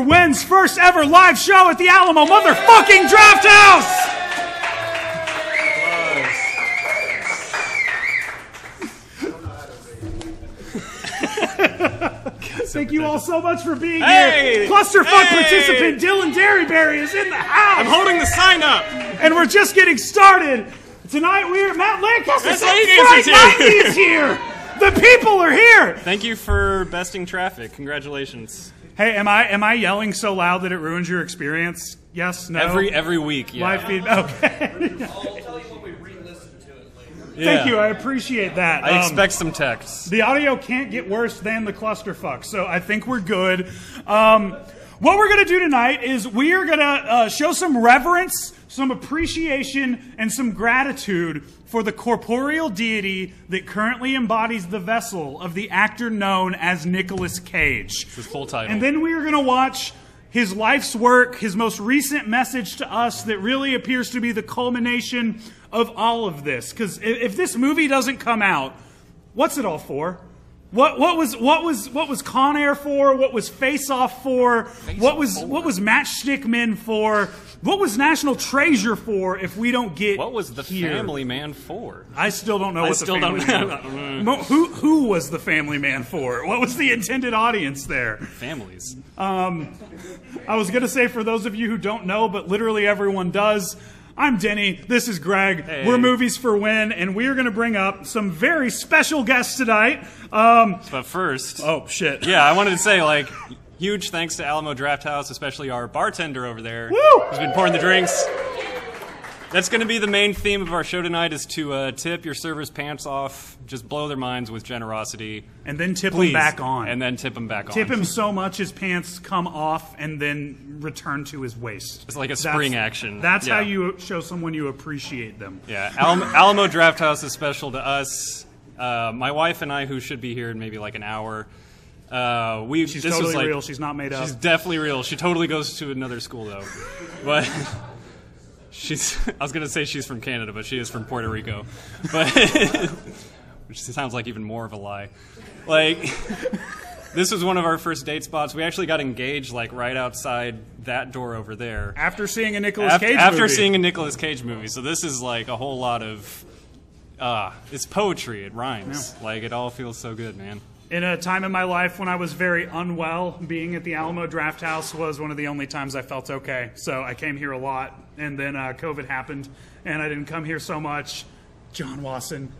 for Wins first ever live show at the Alamo motherfucking Drafthouse. Thank you all so much for being Hey! here. Clusterfuck Hey! participant Dylan Derryberry is in the house. I'm holding the sign up. and we're just getting started. Tonight we're Matt Lancaster. Frank Lancaster's here. Knightley is here. The people are here. Thank you for besting traffic. Congratulations. Hey, am I am I yelling so loud that it ruins your experience? Yes, no. Every every week, yeah. live feedback. Okay. I'll tell you when we re-listen to it later. Yeah. Thank you. I appreciate that. I Um, expect some texts. the audio can't get worse than the clusterfuck, so I think we're good. Um, what we're going to do tonight is we are going to uh, show some reverence, some appreciation, and some gratitude for the corporeal deity that currently embodies the vessel of the actor known as Nicolas Cage. His full title. And then we are going to watch his life's work, his most recent message to us that really appears to be the culmination of all of this. Because if this movie doesn't come out, what's it all for? What, what was what was what was Con Air for? What was Face Off for? what was what was Matchstick Men for? What was National Treasure for? If we don't get what was the here? Family Man for? I still don't know what still the don't family know. Who who was the Family Man for? What was the intended audience there? Families. Um, I was going to say for those of you who don't know, but literally everyone does. I'm Denny. This is Greg. Hey. We're Movies for Win, and we are going to bring up some very special guests tonight. Um, But first, oh shit! yeah, I wanted to say like huge thanks to Alamo Drafthouse, especially our bartender over there, Woo! who's been pouring the drinks. That's going to be the main theme of our show tonight: is to uh, tip your servers' pants off, just blow their minds with generosity, And then tip please, him back on. and then tip them back on. tip him so much his pants come off and then return to his waist. It's like a That's- spring action. That's how you show someone you appreciate them. Yeah, Alamo, Alamo Drafthouse is special to us. Uh, my wife and I, who should be here in maybe like an hour, uh, we She's this totally was like real. She's not made up. she's definitely real. She totally goes to another school though, but she's. I was gonna say she's from Canada, but she is from Puerto Rico, but which sounds like even more of a lie. Like. This was one of our first date spots. We actually got engaged like right outside that door over there after seeing a Nicolas after, Cage after movie. seeing a Nicolas Cage movie. So this is like a whole lot of uh it's poetry, it rhymes. Like it all feels so good, man. In a time in my life when I was very unwell, being at the Alamo Drafthouse was one of the only times I felt okay. So I came here a lot, and then uh, COVID happened, and I didn't come here so much. John Wasson,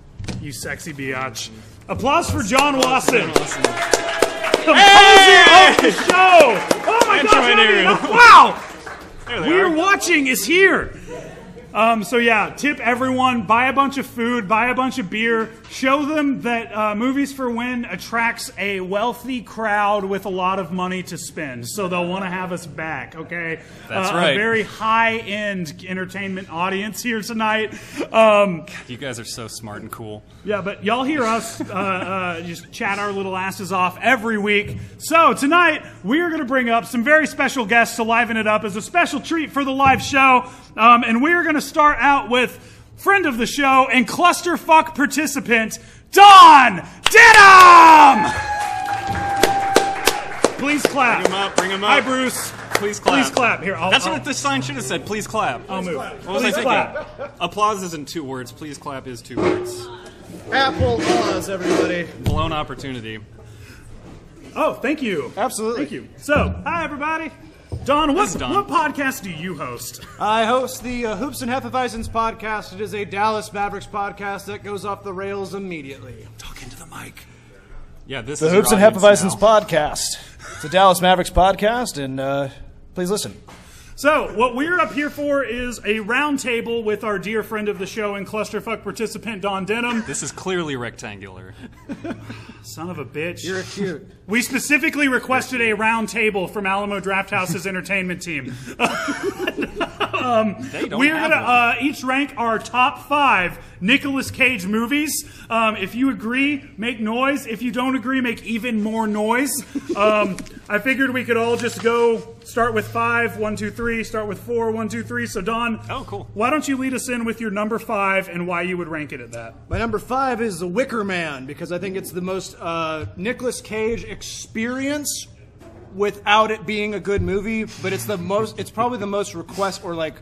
you sexy biatch. Applause for John Wasson, composer of the show. Oh my gosh, I mean, name. wow! We're are. watching is here. Um, so yeah, tip everyone, buy a bunch of food, buy a bunch of beer, show them that uh, Movies for Win attracts a wealthy crowd with a lot of money to spend, so they'll want to have us back. Okay, That's Uh, right. A very high-end entertainment audience here tonight. Um, You guys are so smart and cool. yeah, but y'all hear us uh, uh, just chat our little asses off every week. So tonight we are going to bring up some very special guests to liven it up as a special treat for the live show, um, and we are going to start out with friend of the show and clusterfuck participant Don Denham. Please clap. Bring 'em up, bring 'em up. Hi, Bruce. Please clap. Please clap. Here, I'll, That's I'll, what the sign should have said. Please clap. I'll move. what was Please I thinking? clap. Applause isn't two words. Please clap is two words. Apple applause, everybody. Blown opportunity. Oh, thank you. Absolutely. Thank you. So, hi everybody. Don, what, is Don. what podcast do you host? I host the uh, Hoops and Hefeweizens podcast. It is a Dallas Mavericks podcast that goes off the rails immediately. Talk into the mic. Yeah, this The is Hoops and audience Hefeweizens now. podcast. It's a Dallas Mavericks podcast, and uh, please listen. So, what we're up here for is a roundtable with our dear friend of the show and clusterfuck participant, Don Denham. This is clearly rectangular. Son of a bitch. You're cute. we specifically requested a round table from Alamo Drafthouse's entertainment team. They don't We're have gonna one. uh, each rank our top five Nicolas Cage movies. Um, if you agree, make noise. If you don't agree, make even more noise. Um, I figured we could all just go start with five, one, two, three. Start with four, one, two, three. So Don, Oh, cool. Why don't you lead us in with your number five and why you would rank it at that? My number five is The Wicker Man because I think it's the most uh, Nicolas Cage experience without it being a good movie, but it's the most. It's probably the most request or like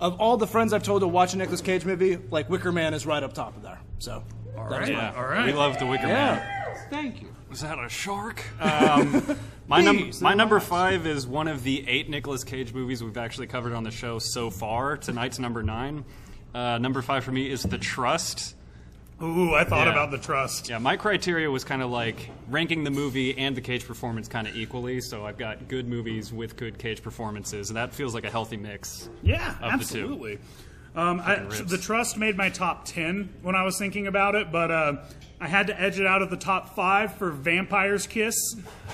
of all the friends I've told to watch a Nicolas Cage movie. Like Wicker Man is right up top of there. So. All that was right. Yeah, All right. we love the Wicker Man. Yeah. Thank you. Was that a shark? Um, my num- Please, my number five is one of the eight Nicolas Cage movies we've actually covered on the show so far. Tonight's number nine. Uh, number five for me is The Trust. Ooh, I thought Yeah. about the trust. Yeah, my criteria was kind of like ranking the movie and the Cage performance kind of equally. So I've got good movies with good Cage performances, and that feels like a healthy mix. Yeah, Of the two. absolutely. Um, I, the trust made my top ten when I was thinking about it, but uh, I had to edge it out of the top five for Vampire's Kiss.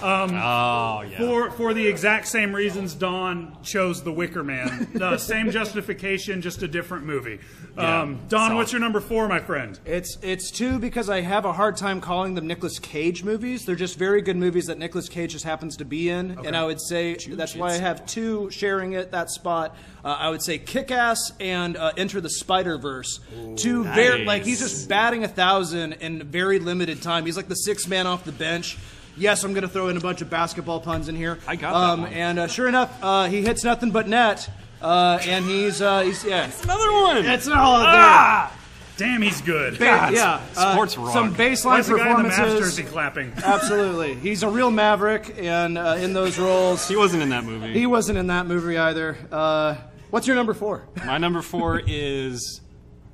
Um, Oh yeah. For for the exact same reasons Don chose The Wicker Man. The same justification, just a different movie. Yeah, um, Don, solid. what's your number four, my friend? It's it's two because I have a hard time calling them Nicolas Cage movies. They're just very good movies that Nicolas Cage just happens to be in, and I would say that's why I have two sharing it that spot. Uh, I would say Kick-Ass and uh, Enter the Spider Verse. Two very like he's just batting a thousand in very limited time. He's like the sixth man off the bench. Yes, I'm going to throw in a bunch of basketball puns in here. I got that um, one. And uh, sure enough, uh, he hits nothing but net, uh, and he's uh, he's yeah. Another one. It's all there. Ah, damn, he's good. Ba- yeah, uh, sports rock. some Why baseline is the guy in the Mavs performances. jersey clapping? Absolutely, he's a real maverick, and uh, in those roles, he wasn't in that movie. he wasn't in that movie either. Uh, what's your number four? My number four is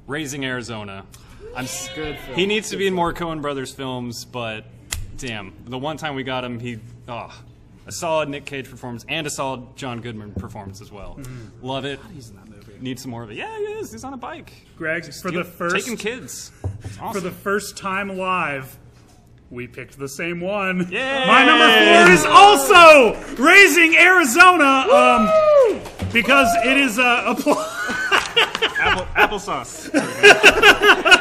Raising Arizona. I'm Good film. He needs to be in more Coen Brothers films, but damn, the one time we got him, he oh, a solid Nick Cage performance and a solid John Goodman performance as well. Mm-hmm. Love it. He's in that movie. Need some more of it. Yeah, he is. He's on a bike. Greg, for the first taking kids. It's for the first time live, we picked the same one. Yay! My number four is also Raising Arizona, um, because it is a, a pl- Apple, applesauce.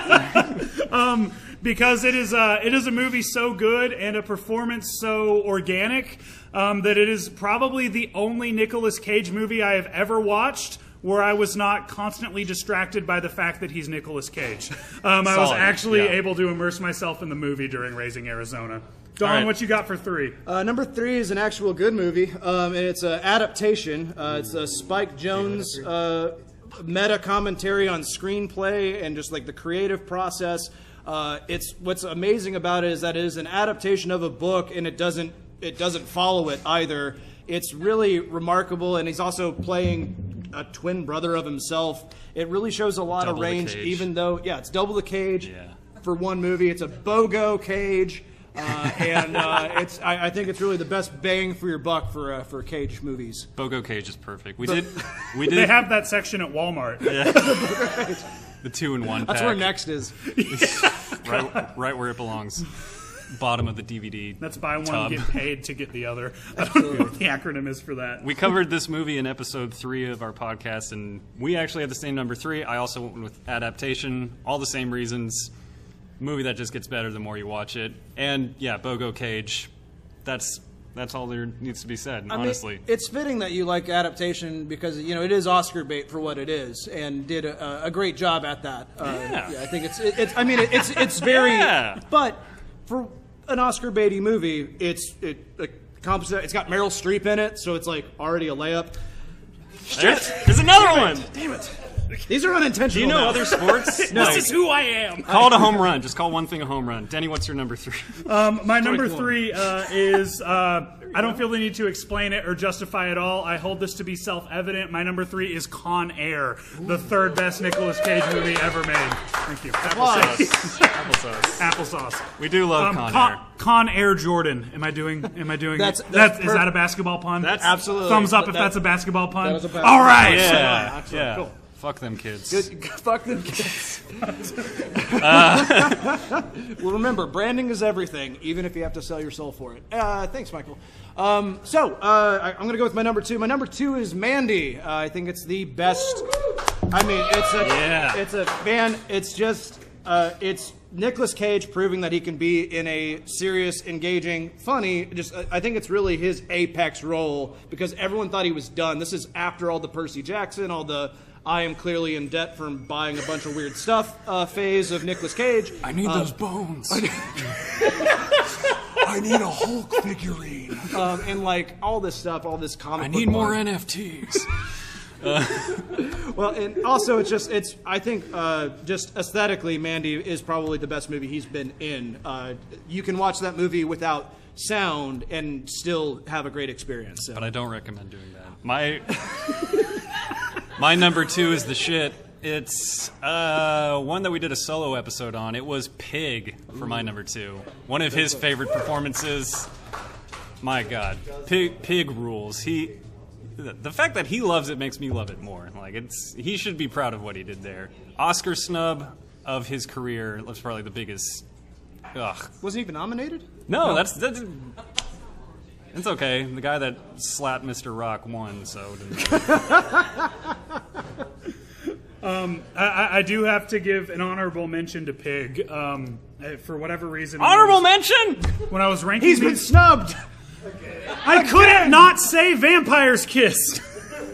because it is a, it is a movie so good and a performance so organic um, that it is probably the only Nicolas Cage movie I have ever watched where I was not constantly distracted by the fact that he's Nicolas Cage. Um, I was actually yeah. able to immerse myself in the movie during Raising Arizona. Don, All right. what you got for three? Uh, number three is an actual good movie, um, and it's an adaptation. Uh, it's a Spike Jonze uh, meta commentary on screenplay and just like the creative process. Uh, it's what's amazing about it is that it is an adaptation of a book, and it doesn't it doesn't follow it either. It's really remarkable, and he's also playing a twin brother of himself. It really shows a lot Double of range, even though yeah, it's double the cage Yeah. for one movie. It's a BOGO cage, uh, and uh, it's I, I think it's really the best bang for your buck for uh, for cage movies. Bogo Cage is perfect. We did. We did They have that section at Walmart. the two in one. That's pack, where next is. Right, right where it belongs. Bottom of the DVD. That's buy one, tub. get paid to get the other. I don't know what the acronym is for that. We covered this movie in episode three of our podcast, and we actually had the same number three. I also went with adaptation, all the same reasons. Movie that just gets better the more you watch it, and yeah, Bogo Cage. That's that's all there needs to be said. I mean, honestly, it's fitting that you like adaptation because you know it is Oscar bait for what it is, and did a, a great job at that. Uh, Yeah. I think it's it, it's. I mean, it, it's it's very. Yeah. But for an Oscar baity movie, it's it. accomplishes It's got Meryl Streep in it, so it's like already a layup. there's, there's another one. Damn it! These are unintentional. Do you know now. other sports? no. This is who I am. Call it a home run. Just call one thing a home run. Denny, what's your number three? Um, my number one. three uh, is uh, I don't feel the need to explain it or justify it all. I hold this to be self evident. My number three is Con Air, the third best Nicolas Cage movie ever made. Thank you. Applesauce. Applesauce. Applesauce. We do love Um, Con, Con, Air. Con Air Jordan. Am I doing? Am I doing? That's- it? that's That's- is that a basketball pun? That's- Absolutely. Thumbs up if That- that's a basketball pun. that is a basketball All right. Yeah, Excellent. yeah. Cool. Fuck them kids. Good- Fuck them kids. well, remember, branding is everything, even if you have to sell your soul for it. Uh, thanks, Michael. Um, so, uh, I, I'm going to go with my number two. My number two is Mandy. Uh, I think it's the best. I mean, it's a, Yeah. it's a man. It's just, uh, it's Nicolas Cage proving that he can be in a serious, engaging, funny. Just, I- I think it's really his apex role because everyone thought he was done. This is after all the Percy Jackson, all the I am clearly in debt from buying a bunch of weird stuff uh, phase of Nicolas Cage. I need Uh, those bones. I need a Hulk figurine. um, and like all this stuff, all this comic. I book need more buzz. NFTs. Well, and also it's just it's I think uh, just aesthetically, Mandy is probably the best movie he's been in. Uh, you can watch that movie without sound and still have a great experience. So. but I don't recommend doing that. My my number two is the shit. It's uh, one that we did a solo episode on. It was Pig for my number two. One of his favorite performances. My God, Pig Pig rules. He the fact that he loves it makes me love it more. Like it's he should be proud of what he did there. Oscar snub of his career. That's probably the biggest. Ugh. Wasn't he even nominated? No, that's that's. It's okay. The guy that slapped Mr. Rock won, so. it didn't matter. I, I, I do have to give an honorable mention to Pig. Um, uh, for whatever reason, Honorable mention. when I was ranking He's been snubbed. I couldn't not say Vampire's Kiss.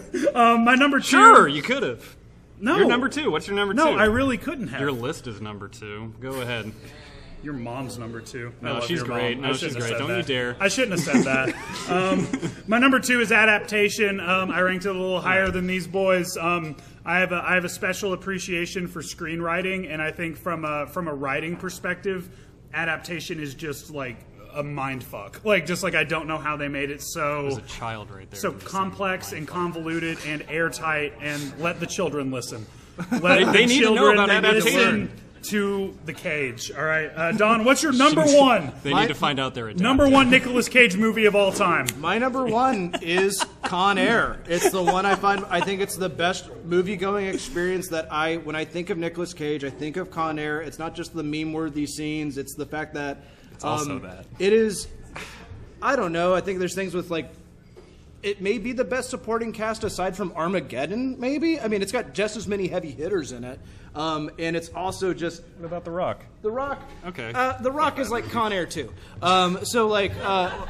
um, my number two. Sure, you could have. No. You're number two. What's your number No, two? I really couldn't have. Your list is number two. Go ahead. Your mom's number two. I No, love she's your great. mom. No, I she's shouldn't have great. said Don't you that. dare. I shouldn't have said that. um, my number two is adaptation. Um, I ranked it a little higher than these boys. Um, I have a, I have a special appreciation for screenwriting, and I think from a from a writing perspective, adaptation is just like a mind fuck. Like just like I don't know how they made it so There's a child right there. so Just complex and convoluted and airtight, and let the children listen. Let They- the they need to know children about adaptation. Listen to the Cage. All right, uh, Don, what's your number one? They My- need to find out their Number one Nicolas Cage movie of all time. My number one is Con Air. It's the one I find. I think it's the best movie-going experience that I. When I think of Nicolas Cage, I think of Con Air. It's not just the meme-worthy scenes. It's the fact that it's also that. it is. I don't know. I think there's things with like. It may be the best supporting cast aside from Armageddon. Maybe. I mean, it's got just as many heavy hitters in it, um, and it's also just What about The Rock? the Rock. Okay. Uh, the Rock is like Con Air too. Um, so like, uh,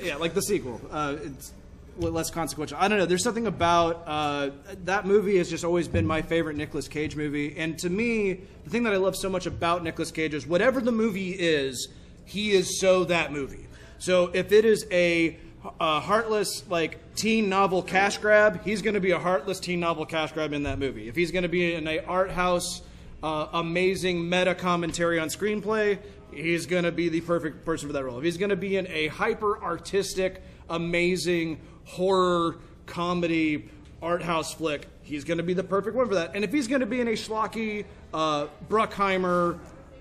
yeah, like the sequel. Uh, it's less consequential. I don't know. There's something about uh, that movie has just always been my favorite Nicolas Cage movie. And to me, the thing that I love so much about Nicolas Cage is whatever the movie is, he is so that movie. So if it is a a heartless like teen novel cash grab, he's going to be a heartless teen novel cash grab in that movie. If he's going to be in a art house uh, amazing meta commentary on screenplay, he's going to be the perfect person for that role. If he's going to be in a hyper artistic, amazing horror comedy art house flick, he's going to be the perfect one for that. And if he's going to be in a schlocky uh, Bruckheimer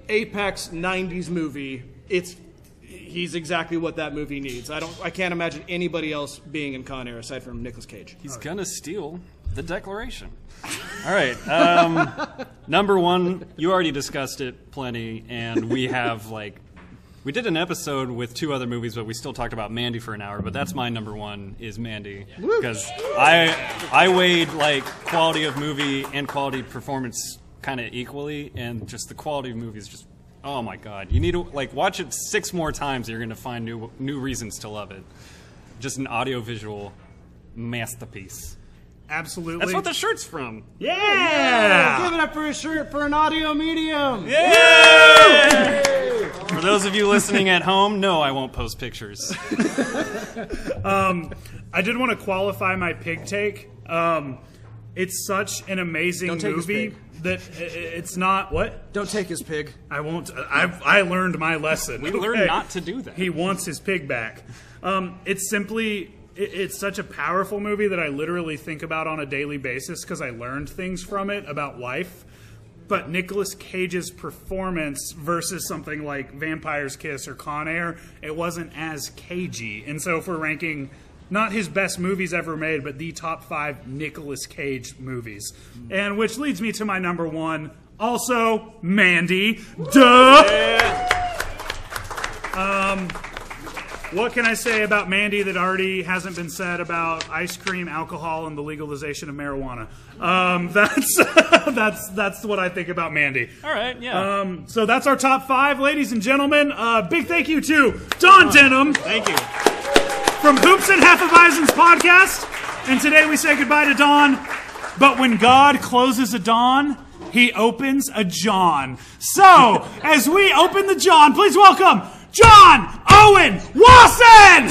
apex 90s movie, it's he's exactly what that movie needs. I don't I can't imagine anybody else being in Con Air aside from Nicolas Cage. He's gonna steal the Declaration. All right. Um, number one, you already discussed it plenty, and we have like. We did an episode with two other movies, but we still talked about Mandy for an hour. But that's my number one is Mandy because I I weighed like quality of movie and quality performance kind of equally, and just the quality of movie is just oh my god. You need to like watch it six more times. You're gonna find new new reasons to love it. Just an audiovisual masterpiece. Absolutely. That's what the shirt's from. yeah. Give it up for a shirt for an audio medium. Yeah! for those of you listening at home, no, I won't post pictures. I did want to qualify my pig take. Um, it's such an amazing Don't take his movie pig. That i- i- it's not what Don't take his pig. I won't. I I learned my lesson. We learned not to do that. He wants his pig back. Um, it's simply. it- It's such a powerful movie that I literally think about on a daily basis because I learned things from it about life. But Nicolas Cage's performance versus something like Vampire's Kiss or Con Air, it wasn't as cagey. And so, if we're ranking not his best movies ever made, but the top five Nicolas Cage movies, and which leads me to my number one, also Mandy. Duh. What can I say about Mandy that already hasn't been said about ice cream, alcohol, and the legalization of marijuana? Um, that's that's that's what I think about Mandy. All right, yeah. Um, so that's our top five, ladies and gentlemen. Uh, big thank you to Don Denham Thank you. From Hoops and Hefeweizens podcast. And today we say goodbye to Don. But when God closes a Don, he opens a John. So, as we open the John, please welcome John Owen Wasson!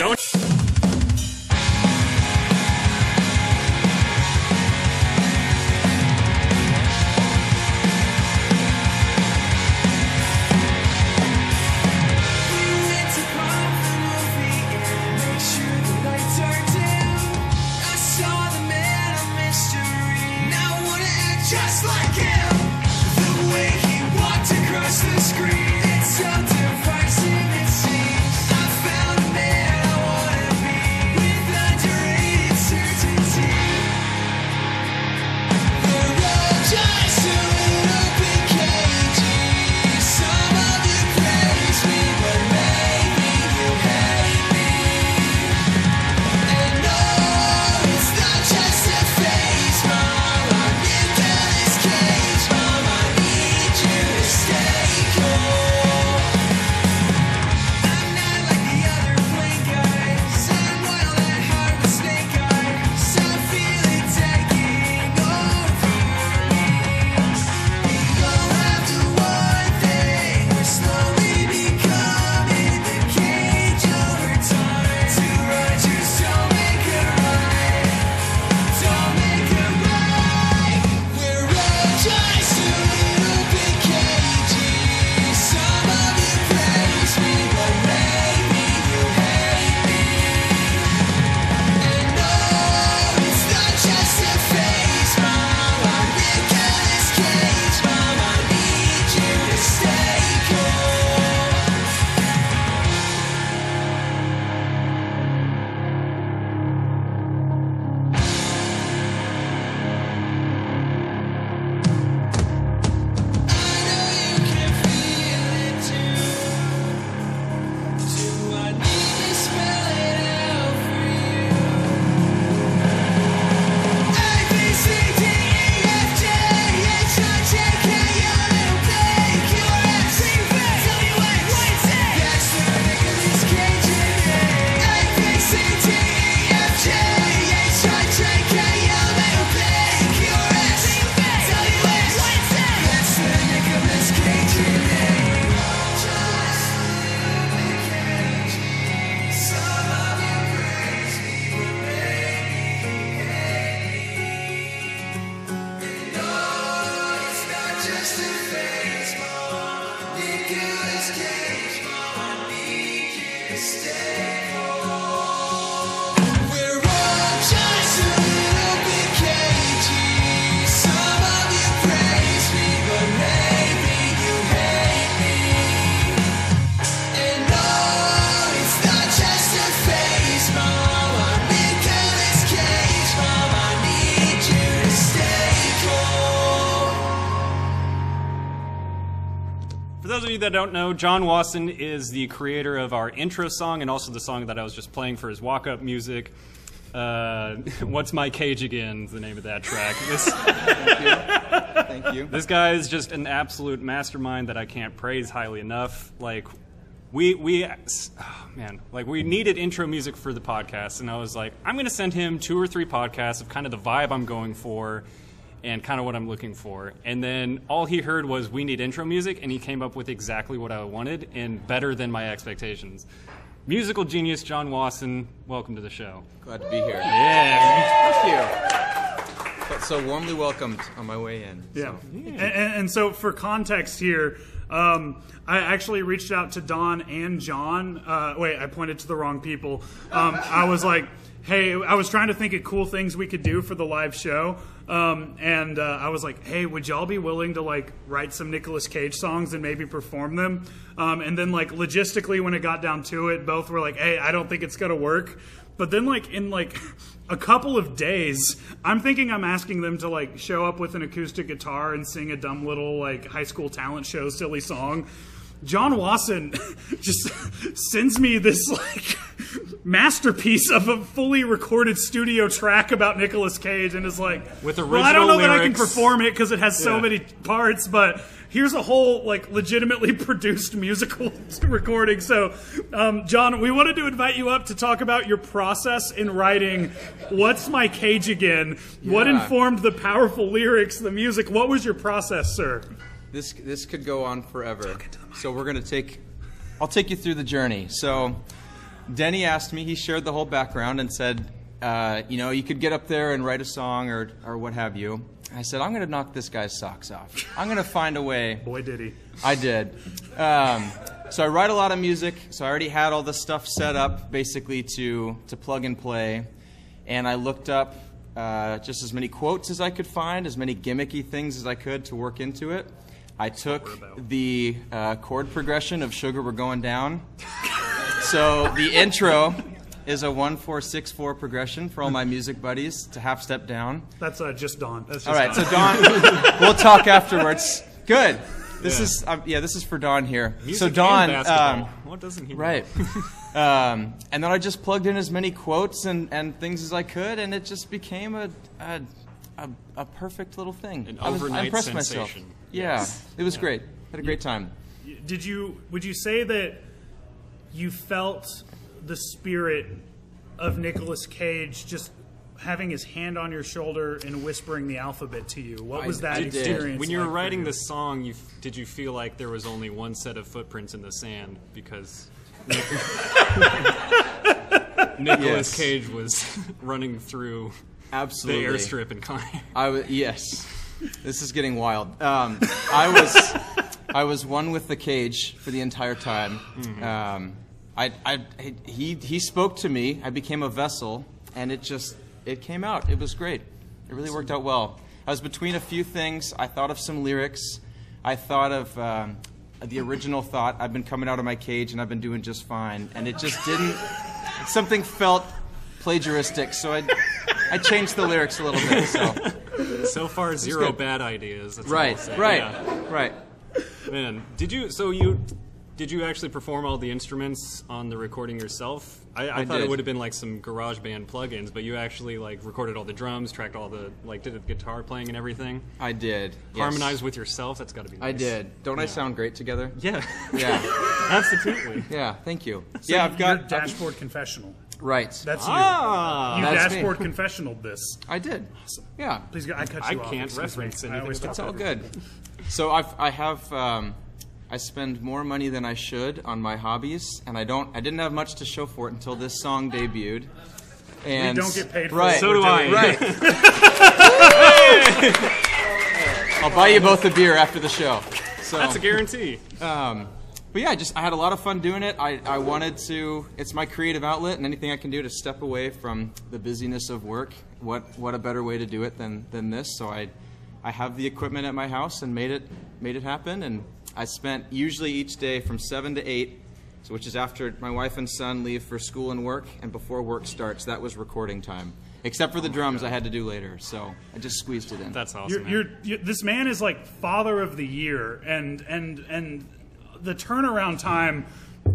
That don't know, John Wasson is the creator of our intro song and also the song that I was just playing for his walk up music. Uh, What's My Cage Again is the name of that track. This, Thank you. this guy is just an absolute mastermind that I can't praise highly enough. Like, we, we, oh man, like we needed intro music for the podcast, and I was like, I'm going to send him two or three podcasts of kind of the vibe I'm going for and kind of what I'm looking for. And then all he heard was, we need intro music, and he came up with exactly what I wanted and better than my expectations. Musical genius John Wasson, welcome to the show. Glad to be here. Yeah. Thank you. Felt so warmly welcomed on my way in. Yeah. And, and, and so, for context here, um, I actually reached out to Don and John. Uh, wait, I pointed to the wrong people. Um, I was like, hey, I was trying to think of cool things we could do for the live show. Um, and uh, I was like, hey, would y'all be willing to like write some Nicolas Cage songs and maybe perform them? Um, and then like logistically, when it got down to it, both were like, hey, I don't think it's gonna work. But then like in like a couple of days, I'm thinking I'm asking them to like show up with an acoustic guitar and sing a dumb little like high school talent show silly song. John Wasson just sends me this like masterpiece of a fully recorded studio track about Nicolas Cage and is like, With original well, I don't know original that I can perform it because it has so Yeah. many parts, but here's a whole like legitimately produced musical recording. So, um, John, we wanted to invite you up to talk about your process in writing "What's My Cage Again." What informed the powerful lyrics, the music? What was your process, sir? This this could go on forever. So we're gonna take I'll take you through the journey. So, Denny asked me. He shared the whole background and said, uh, you know, you could get up there and write a song or or what have you. I said, I'm going to knock this guy's socks off. I'm going to find a way. Boy, did he. I did. Um, so I write a lot of music. So I already had all the stuff set up, basically to to plug and play. And I looked up uh, just as many quotes as I could find, as many gimmicky things as I could to work into it. I took the uh, chord progression of "Sugar We're Going Down." so the intro is a one four six four progression for all my music buddies to half step down. That's uh, just. That's just All right, so Don, we'll talk afterwards. Good. This is um, yeah, this is for Don here. Music so Don, um, what doesn't he? right? um, and then I just plugged in as many quotes and, and things as I could, and it just became a a, a, a perfect little thing. An I was I overnight impressed myself. sensation. Yeah, Yes. it was great. Had a great time. Did you? Would you say that you felt the spirit of Nicolas Cage just having his hand on your shoulder and whispering the alphabet to you? What was that I did. experience? When you were like writing you? the song, you f- did you feel like there was only one set of footprints in the sand because Nicolas Yes. Cage was running through the Absolutely. airstrip in Con- I was yes. This is getting wild. Um, I was I was one with the cage for the entire time. Um, I, I he he spoke to me. I became a vessel, and it just it came out. It was great. It really worked out well. I was between a few things. I thought of some lyrics. I thought of um, the original thought. I've been coming out of my cage, and I've been doing just fine. And it just didn't. Something felt plagiaristic, so I I changed the lyrics a little bit. So. so far zero bad ideas. That's Right, right, Yeah. right. Man, did you? So you did you actually perform all the instruments on the recording yourself? I, I, I thought it would have been like some garage band plugins, but you actually like recorded all the drums, tracked all the like did the guitar playing and everything. I did. yes. Harmonized with yourself. That's got to be. Nice. I did. Don't I sound great together? Yeah, Yeah. absolutely. yeah. Thank you. So yeah, I've your got dashboard confessional. Right. That's you. Ah, you That's me. dashboard confessional this. I did. Awesome. Yeah. Please, go, I cut I you off. I can't excuse me. reference I anything always It's all over good. So I've I have um, I spend more money than I should on my hobbies, and I don't. I didn't have much to show for it until this song debuted. And don't get paid for right. what So do I. Right. I'll buy you both a beer after the show. So That's a guarantee. Um, but yeah, I just I had a lot of fun doing it. I, I wanted to. It's my creative outlet, and anything I can do to step away from the busyness of work. What what a better way to do it than than this? So I I have the equipment at my house and made it made it happen. And I spent usually each day from seven to eight. So which is after my wife and son leave for school and work, and before work starts. That was recording time, except for the oh drums I had to do later. So I just squeezed it in. That's awesome. You're, man. you're, you this man is like father of the year, and and and the turnaround time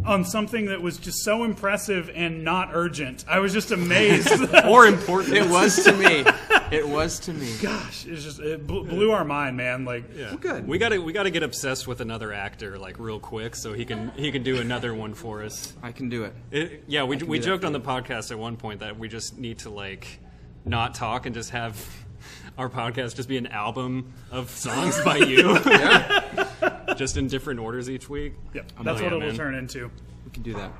on something that was just so impressive and not urgent. I was just amazed. or important. it was to me. It was to me. Gosh, it's just it blew, blew our mind, man. Like, Yeah. good. We gotta we gotta get obsessed with another actor like real quick so he can he can do another one for us. I can do it. It, yeah, we, we joked on the podcast at one point that we just need to like not talk and just have our podcast just be an album of songs by you, just in different orders each week. yep, I'm oh, that's like, what yeah, it will man. turn into. We can do that.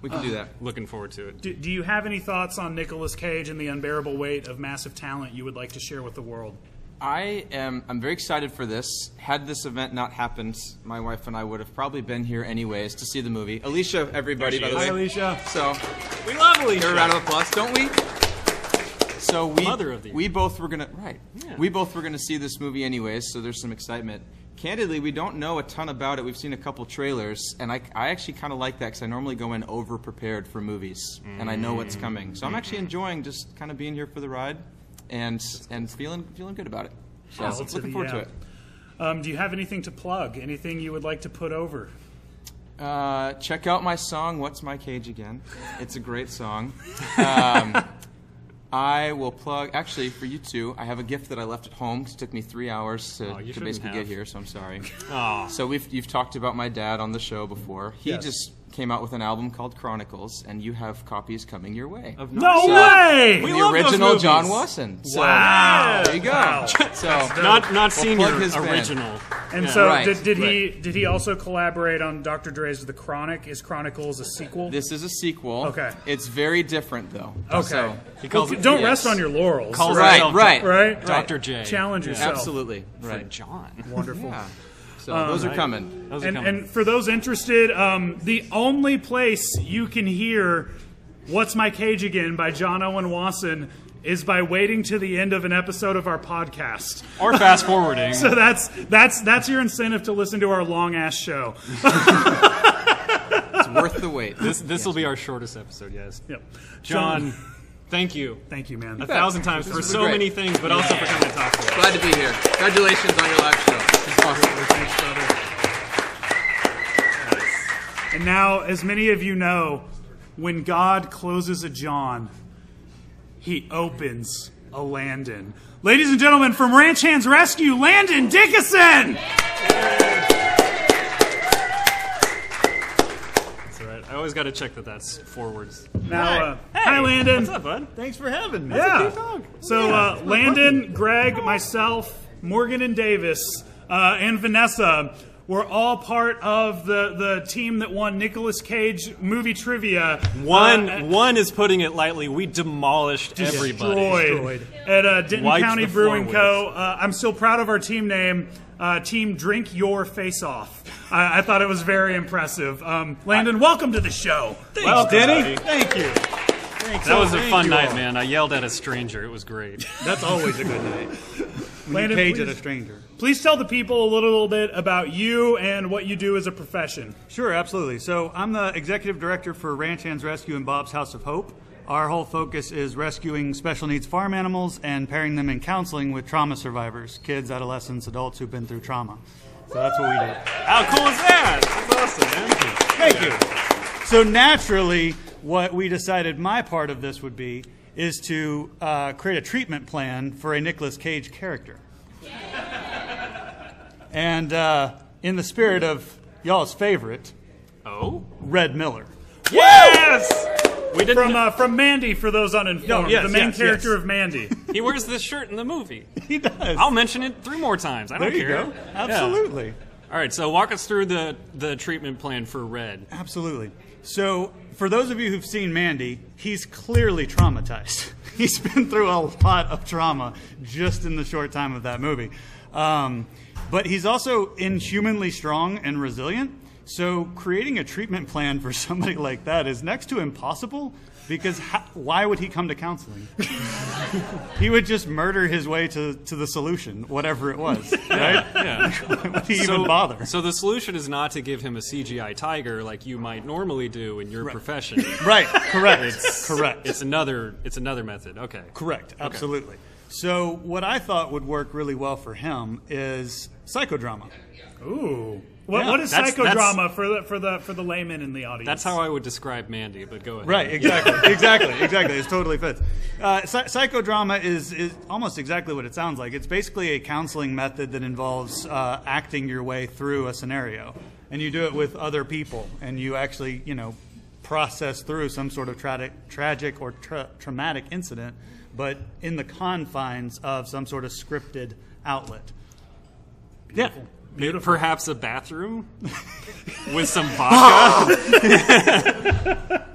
We can do that. Looking forward to it. Do, do you have any thoughts on Nicolas Cage and the unbearable weight of massive talent you would like to share with the world? I am. I'm very excited for this. Had this event not happened, my wife and I would have probably been here anyways to see the movie. Alicia, everybody, by the way. is. Alicia. So, We love Alicia. give her a round of applause, don't we? So we Mother of the we both were gonna right. Yeah. We both were gonna see this movie anyways, so there's some excitement. Candidly, we don't know a ton about it. We've seen a couple trailers, and I, I actually kind of like that because I normally go in over prepared for movies, and I know what's coming. So I'm actually enjoying just kind of being here for the ride, and and feeling feeling good about it. So Positive, looking forward to it. Um, do you have anything to plug? Anything you would like to put over? Uh, check out my song "What's My Cage Again." It's a great song. Um, I will plug. Actually, for you two, I have a gift that I left at home. It took me three hours to, Oh, to basically have. get here, so I'm sorry. Aw. So we've you've talked about my dad on the show before. He Yes. just came out with an album called Chronicles, and you have copies coming your way. Of No So- way! We the love those original John movies. Wasson. So, Wow. There you go. So Not not senior plug his band. original. And Yeah. so, Right, did, did he did he also collaborate on Dr. Dre's The Chronic? Is Chronicles a sequel? this is a sequel. Okay. It's very different though. okay. So, Well, it- don't yes. rest on your laurels. calls Right, himself right. right? Dr. J. Challenge yourself. absolutely. For Right. John. Wonderful. Yeah. So those are coming. Those are And, coming. and for those interested, um, the only place you can hear "What's My Cage Again" by John Owen Wasson is by waiting to the end of an episode of our podcast. or fast forwarding. So that's that's that's your incentive to listen to our long ass show. It's worth the wait. this this will be our shortest episode. Yes. Yep. John, thank you Thank you, man. a thousand times This for so great. many things, but also for coming to talk to us. Glad to be here. Congratulations on your live show. It's awesome. Thanks, brother. And now, as many of you know, when God closes a John, he opens a Landon. Ladies and gentlemen, from Ranch Hands Rescue, Landon Dickinson! That's all right. I always got to check that that's forwards. Now, uh, hi, Landon. What's up, bud? Thanks for having me. Yeah. So, uh, Landon, Greg, myself, Morgan and Davis, uh, and Vanessa were all part of the, the team that won Nicolas Cage movie trivia. One uh, one is putting it lightly. We demolished everybody. destroyed, at uh, Denton Wiped County Brewing. Co. Uh, I'm still proud of our team name. Uh, team Drink Your Face Off. I, I thought it was very impressive. Um, Landon, welcome to the show. Well, Denny, Denny, thank you. that was a fun night, all. man. I yelled at a stranger. It was great. That's always a good night. When Landon, you cage please- at a stranger. Please tell the people a little bit about you and what you do as a profession. Sure, absolutely. So I'm the executive director for Ranch Hands Rescue and Bob's House of Hope. Our whole focus is rescuing special needs farm animals and pairing them in counseling with trauma survivors, kids, adolescents, adults who've been through trauma. So that's what we do. How cool is that? That's awesome, man. Thank you. So naturally, what we decided my part of this would be is to uh, create a treatment plan for a Nicolas Cage character. And uh, in the spirit of y'all's favorite, Oh, Red Miller. yes. We didn't. From uh, from Mandy, for those uninformed, Oh, yes, the main yes, character yes. of Mandy. he wears this shirt in the movie. He does. I'll mention it three more times. I don't there you care. go. Yeah. Absolutely. All right, so walk us through the the treatment plan for Red. Absolutely. So, for those of you who've seen Mandy, he's clearly traumatized. He's been through a lot of trauma just in the short time of that movie. Um, but he's also inhumanly strong and resilient. So, creating a treatment plan for somebody like that is next to impossible because ha- why would he come to counseling? he would just murder his way to, to the solution, whatever it was, right? Yeah. would he so, even bother? So the solution is not to give him a CGI tiger like you might normally do in your profession. Right, correct. correct. It's another. It's another method. Okay. Correct, absolutely. So, what I thought would work really well for him is psychodrama. Ooh. What, Yeah, what is that's- psychodrama for the for the for the layman in the audience? That's how I would describe Mandy. But go ahead. Right, exactly, exactly, exactly. It totally fits. Uh, psy- psychodrama is, is almost exactly what it sounds like. It's basically a counseling method that involves uh, acting your way through a scenario, and you do it with other people, and you actually, you know, process through some sort of tragic, tragic or tra- traumatic incident, but in the confines of some sort of scripted outlet. Yeah. Maybe Perhaps a bathroom with some vodka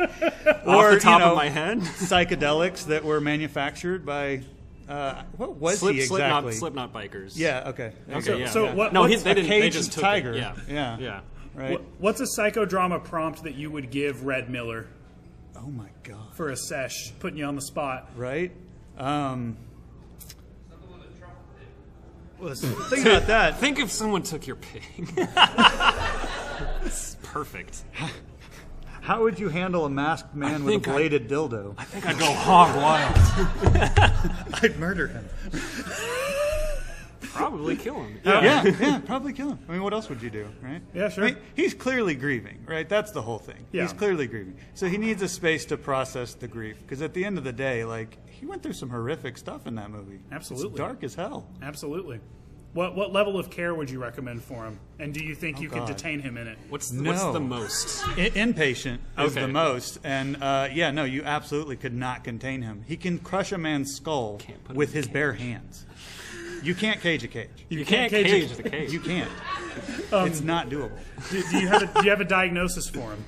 off Or, the top you know, of my head. psychedelics that were manufactured by uh, what was Slip, he Slipknot, exactly? Slipknot bikers. Yeah. Okay. Okay. So- yeah. so yeah. what- no, he, what's they a didn't. They just took tiger. It. Yeah. Yeah. Yeah. Right. What- What's a psychodrama prompt that you would give Red Miller Oh my god. for a sesh, putting you on the spot? Right. Um, well, think about that. Think if someone took your pig. it's perfect. How would you handle a masked man with a think I- bladed dildo? I think I'd go hog wild. I'd murder him. Probably kill him. Yeah, yeah, probably kill him. I mean, what else would you do, right? Yeah, sure. I mean, he's clearly grieving, right? That's the whole thing. Yeah. He's clearly grieving. So he needs a space to process the grief. Because at the end of the day, like, he went through some horrific stuff in that movie. Absolutely. It's dark as hell. Absolutely. What what level of care would you recommend for him? And do you think you could God. detain him in it? What's No. what's the most? I- inpatient is Okay. the most, and uh, yeah, no, you absolutely could not contain him. He can crush a man's skull Can't put him with his a bare hands. You can't cage a cage. You can't cage cage it. the cage. You can't. it's um, not doable. Do, do you have a, do you have a diagnosis for him?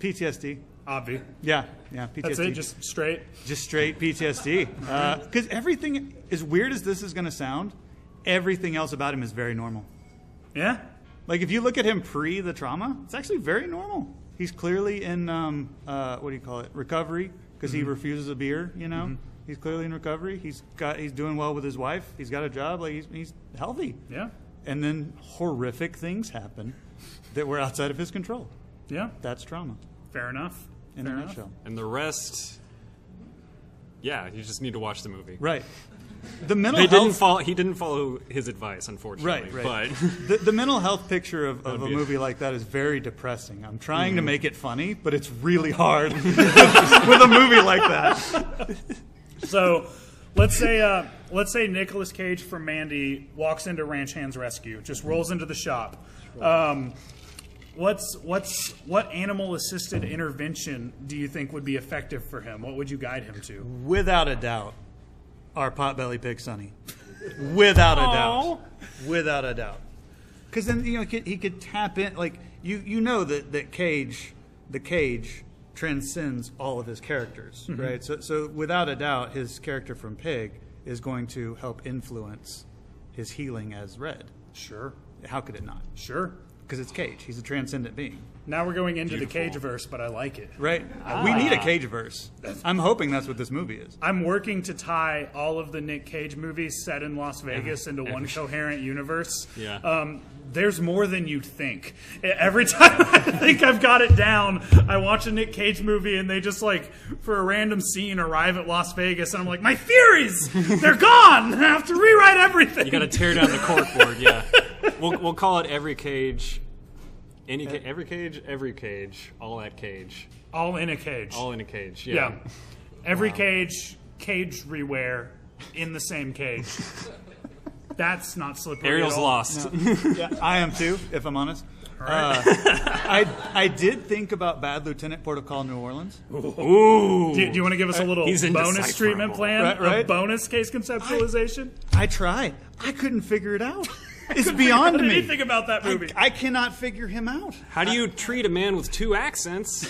PTSD. Obvi. Yeah, yeah, PTSD. That's it. Just straight. just straight PTSD. Because uh, mm-hmm. everything, as weird as this is going to sound, everything else about him is very normal. Yeah. Like if you look at him pre the trauma, it's actually very normal. He's clearly in um, uh, what do you call it? Recovery because he mm-hmm. refuses a beer. You know, mm-hmm. He's clearly in recovery. He's got he's doing well with his wife. He's got a job. Like he's he's healthy. Yeah. And then horrific things happen that were outside of his control. Yeah. That's trauma Fair enough. in Fair a enough. nutshell. And the rest, yeah, you just need to watch the movie. Right. The mental They health didn't follow. He didn't follow his advice, unfortunately. Right, right. But the, the mental health picture of, of a be a- movie like that is very depressing. I'm trying to mm-hmm. make it funny, but it's really hard with a movie like that. So, let's say uh, let's say Nicolas Cage from Mandy walks into Ranch Hands Rescue, just rolls into the shop. Um, what's what's what animal assisted intervention do you think would be effective for him? What would you guide him to? Without a doubt, our potbelly pig Sonny. Without a doubt. Without a doubt. Because then you know he could, he could tap in like you you know that that Cage, the Cage transcends all of his characters, mm-hmm. right? So so without a doubt, his character from Pig is going to help influence his healing as Red. Sure, How could it not? sure. Because it's Cage. He's a transcendent being. Now we're going into the Cageverse, but I like it. Right? We need a Cageverse. I'm hoping that's what this movie is. I'm working to tie all of the Nick Cage movies set in Las Vegas into one coherent universe. Yeah. Um, there's more than you'd think. Every time I think I've got it down, I watch a Nick Cage movie and they just like, for a random scene, arrive at Las Vegas and I'm like, my theories! They're gone! I have to rewrite everything! you got to tear down the corkboard. Yeah. We'll we'll call it every cage. Any ca- every cage, every cage, all that cage, all in a cage. all in a cage. yeah. Yeah. Every cage, cage reware in the same cage. That's not slippery. Ariel's at all. lost. Yeah, I am too, if I'm honest. Uh, I I did think about Bad Lieutenant Port of Call New Orleans. Ooh. Do, do you want to give us a little He's bonus indecipherable. treatment plan? Right, A right. bonus case conceptualization? I tried. I couldn't figure it out. It's beyond What did you me. think about that movie? I, I cannot figure him out. How do you treat a man with two accents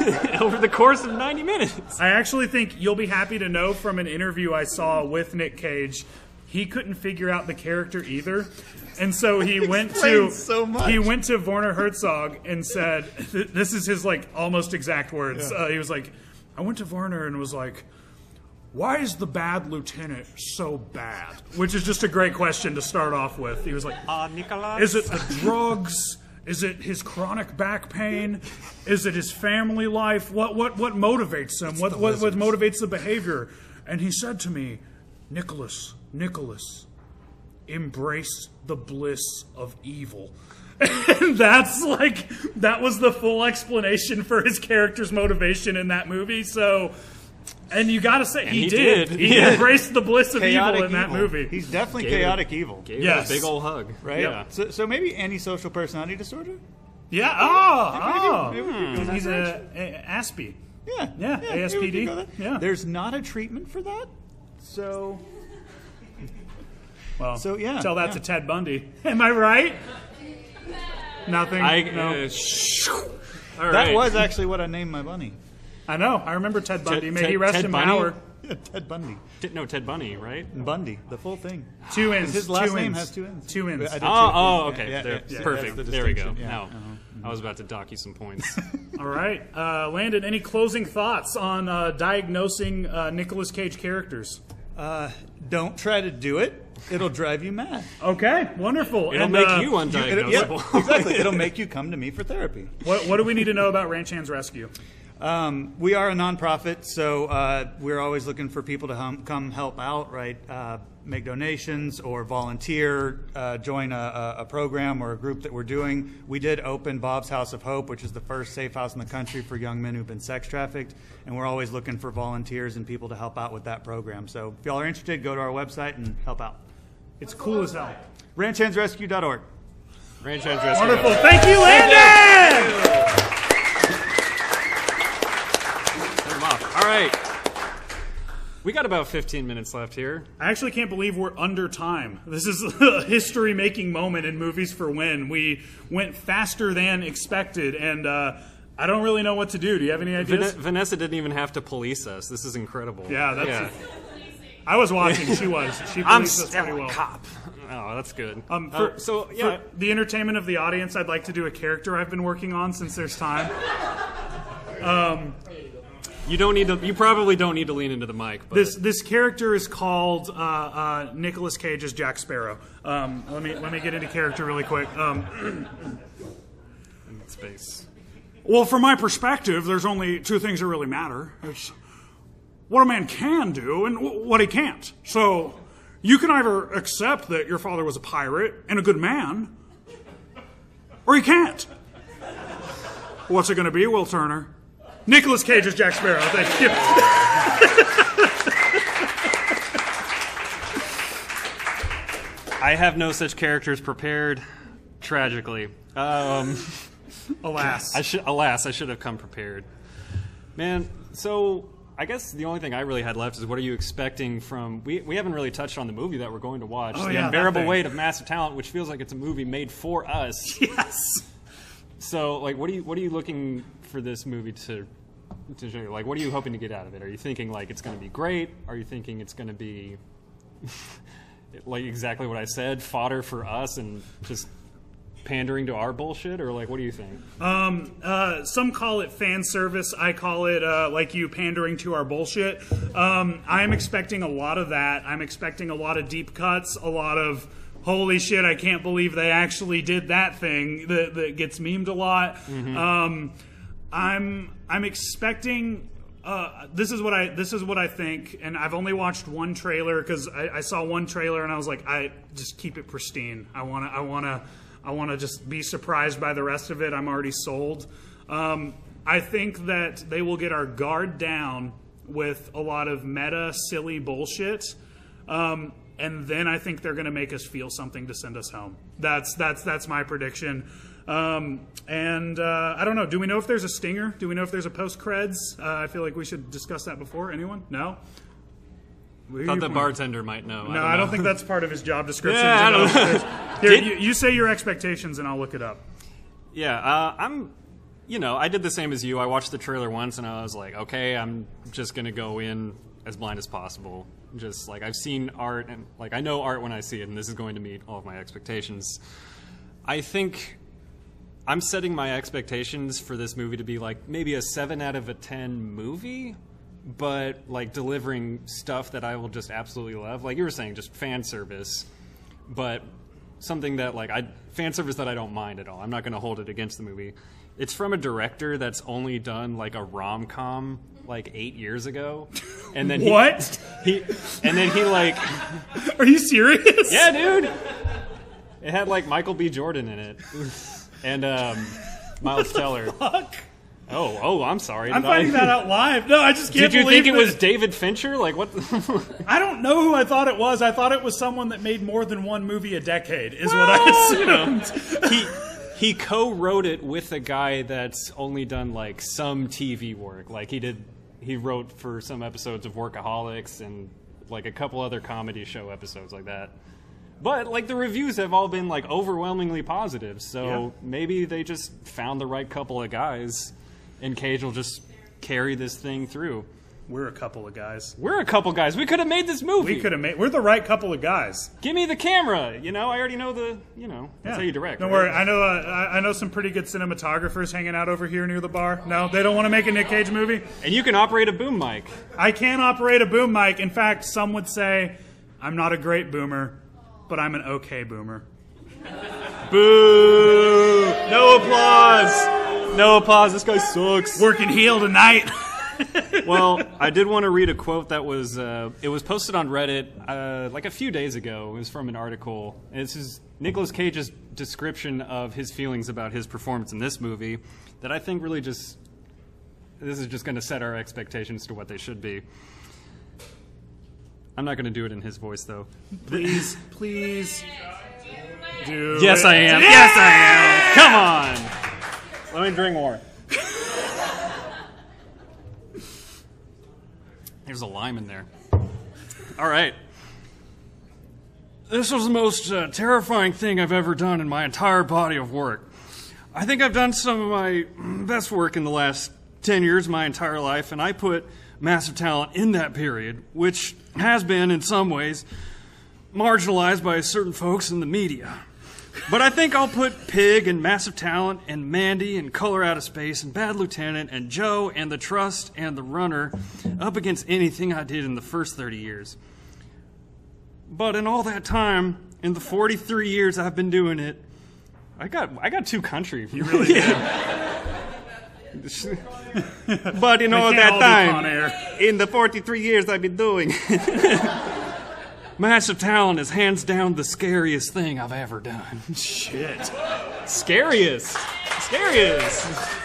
over the course of 90 minutes? I actually think you'll be happy to know from an interview I saw with Nick Cage, he couldn't figure out the character either. And so he went to Explains so much. he went to Werner Herzog and said, "This is his like almost exact words." Uh, he was like, "I went to Werner and was like, why is the bad lieutenant so bad?" Which is just a great question to start off with. He was like, Uh, Nicolas? Is it the drugs? Is it his chronic back pain? Is it his family life? What what what motivates him? What, what what motivates the behavior? And he said to me, Nicholas, Nicholas, embrace the bliss of evil. And that's like that was the full explanation for his character's motivation in that movie. So and you got to say he, he did. did. He Yeah. embraced the bliss of evil in that evil. movie. He's definitely Gave it- chaotic evil. Gave Yes. it a big old hug. Right? Yeah. So, so maybe antisocial personality disorder? Yeah. Oh, oh. Maybe we could go He's a, a Aspie. Yeah. Yeah, maybe we could ASPD. Yeah. There's not a treatment for that. So Well, So, yeah, tell that yeah. to Ted Bundy. Am I right? Nothing. I, no. uh, sh- all that right. was actually what I named my bunny. I know. I remember Ted Bundy. May Ted- he rest Ted in Bundy? power. Yeah, Ted Bundy. Ted- no, Ted Bunny, right? Bundy, the full thing. Two ends. His last two name ins. has two ends. Two ends. I did Oh, two- oh, yeah, okay. yeah, there, yeah, yeah, perfect. that's the there we go. distinction, yeah. Now, I was about to dock you some points. All right, uh, Landon. Any closing thoughts on uh, diagnosing uh, Nicolas Cage characters? Uh, don't try to do it. It'll drive you mad. Okay, wonderful. It'll And, make uh, you It'll- yeah, undiagnosable. exactly. It'll make you come to me for therapy. What, what do we need to know about Ranch Hands Rescue? Um, we are a nonprofit, so uh, we're always looking for people to hum, come help out, right? Uh, make donations or volunteer, uh, join a, a, a program or a group that we're doing. We did open Bob's House of Hope, which is the first safe house in the country for young men who've been sex trafficked, and we're always looking for volunteers and people to help out with that program. So if y'all are interested, go to our website and help out. It's cool as hell. Ranchhandsrescue.org. Ranch Hands Rescue. Wonderful. Thank you, Landon. Turn 'em off. All right. We got about 15 minutes left here. I actually can't believe we're under time. This is a history making moment in Movies for Win. We went faster than expected, and uh, I don't really know what to do. Do you have any ideas? Van- Vanessa didn't even have to police us. This is incredible. Yeah, that's- I was watching. She was. She I'm policed us still pretty a well. cop. Oh, that's good. Um, Uh, so yeah, for the entertainment of the audience, I'd like to do a character I've been working on since there's time. you don't need to. You probably don't need to lean into the mic. But This this character is called uh, uh, Nicolas Cage as Jack Sparrow. Um, let me let me get into character really quick. Um, space. well, from my perspective, there's only two things that really matter. It's what a man can do and w- what he can't. So you can either accept that your father was a pirate and a good man, or you can't. What's it going to be, Will Turner? Nicolas Cage as Jack Sparrow. Thank you. I have no such characters prepared. Tragically, um, Alas. I should. Alas, I should have come prepared. Man, so I guess the only thing I really had left is what are you expecting from? We we haven't really touched on the movie that we're going to watch, Oh, the yeah, unbearable weight of massive talent, which feels like it's a movie made for us. yes. So, like, what are you what are you looking for this movie to to show you? Like, what are you hoping to get out of it? Are you thinking like it's going to be great? Are you thinking it's going to be like exactly what I said, fodder for us, and just pandering to our bullshit, or like, what do you think? Uh, some call it fan service. I call it uh, like you pandering to our bullshit. Um, I'm expecting a lot of that. I'm expecting a lot of deep cuts, a lot of holy shit, I can't believe they actually did that thing that, that gets memed a lot. Um, I'm I'm expecting. Uh, this is what I this is what I think, and I've only watched one trailer because I, I saw one trailer and I was like, I just keep it pristine. I wanna I wanna I wanna just be surprised by the rest of it. I'm already sold. Um, I think that they will get our guard down with a lot of meta silly bullshit. Um, and then I think they're going to make us feel something to send us home. That's that's that's my prediction. Um, and uh, I don't know. Do we know if there's a stinger? Do we know if there's a post creds? Uh, I feel like we should discuss that before. Anyone? No. Are Thought the bartender might know. No, I don't know. think that's part of his job description. Yeah, I don't know. Here, you, you say your expectations, and I'll look it up. Yeah, uh, I'm. You know, I did the same as you. I watched the trailer once, and I was like, okay, I'm just gonna go in as blind as possible. Just like I've seen art, and like I know art when I see it, and this is going to meet all of my expectations. I think I'm setting my expectations for this movie to be like maybe a seven out of a ten movie, but like delivering stuff that I will just absolutely love. Like you were saying, just fan service, but something that like I fan service that I don't mind at all. I'm not going to hold it against the movie. It's from a director that's only done like a rom com like eight years ago, and then he, What? he and then he like Are you serious? yeah, dude. It had like Michael B. Jordan in it, and um, Miles Teller. Fuck. Oh, oh, I'm sorry. I'm Did I- finding that out live. No, I just can't Did you believe think it that- was David Fincher? Like what? The I don't know who I thought it was. I thought it was someone that made more than one movie a decade. Is what I Well, you know. assumed. he he co-wrote it with a guy that's only done like some TV work. Like he did, he wrote for some episodes of Workaholics and like a couple other comedy show episodes like that. But like the reviews have all been like overwhelmingly positive, so Yeah. maybe they just found the right couple of guys, and Cage will just carry this thing through. We're a couple of guys. We're a couple guys. We could have made this movie. We could have made. We're the right couple of guys. Give me the camera. You know, I already know the. You know, that's how you direct. Don't right? worry. I know. Uh, I I know some pretty good cinematographers hanging out over here near the bar. No, they don't want to make a Nick Cage movie. And you can operate a boom mic. I can operate a boom mic. In fact, some would say I'm not a great boomer, but I'm an okay boomer. Boo! No applause. No applause. This guy sucks. Working heel tonight. well, I did want to read a quote that was uh, it was posted on Reddit uh, like a few days ago. It was from an article. And this is Nicolas Cage's description of his feelings about his performance in this movie that I think really just this is just going to set our expectations to what they should be. I'm not going to do it in his voice though. Please, please do. Yes, it. I am. Yes, I am. Come on. Let me drink more. There's a lime in there. All right. This was the most uh, terrifying thing I've ever done in my entire body of work. I think I've done some of my best work in the last 10 years, my entire life, and I put massive talent in that period, which has been, in some ways, marginalized by certain folks in the media. But I think I'll put Pig and Massive Talent and Mandy and Color Out of Space and Bad Lieutenant and Joe and The Trust and The Runner up against anything I did in the first 30 years. But in all that time, in the 43 years I've been doing it, I got I got two country. You really did. but in all that all time, in the 43 years I've been doing, Massive Talent is hands down the scariest thing I've ever done. Shit. Scariest. Scariest.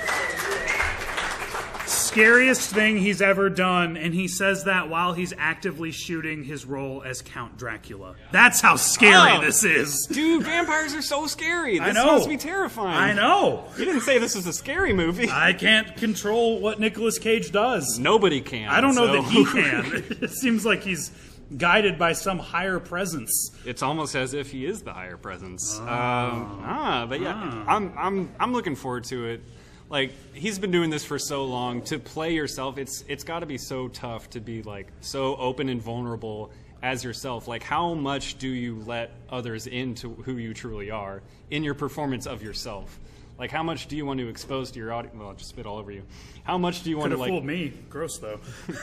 Scariest thing he's ever done, and he says that while he's actively shooting his role as Count Dracula. That's how scary Oh. this is. Dude, vampires are so scary. This I know. must be terrifying. I know. You didn't say this is a scary movie. I can't control what Nicolas Cage does. Nobody can. I don't know so- that he can. it seems like he's guided by some higher presence. it's almost as if he is the higher presence. Um, ah, but yeah, I'm I'm I'm looking forward to it. Like he's been doing this for so long. To play yourself, it's it's got to be so tough to be like so open and vulnerable as yourself. Like how much do you let others into who you truly are in your performance of yourself? Like how much do you want to expose to your audience? Well, I just spit all over you. How much do you want Could to like? fooled me. Gross though.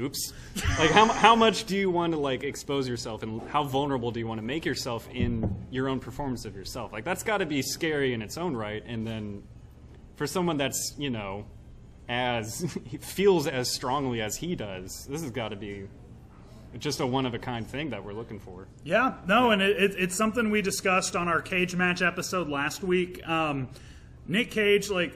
Oops. Like how how much do you want to like expose yourself and how vulnerable do you want to make yourself in your own performance of yourself? Like that's got to be scary in its own right and then for someone that's, you know, as feels as strongly as he does, this has got to be just a one of a kind thing that we're looking for. Yeah, no, and it, it, it's something we discussed on our cage match episode last week. Um, Nick Cage, like,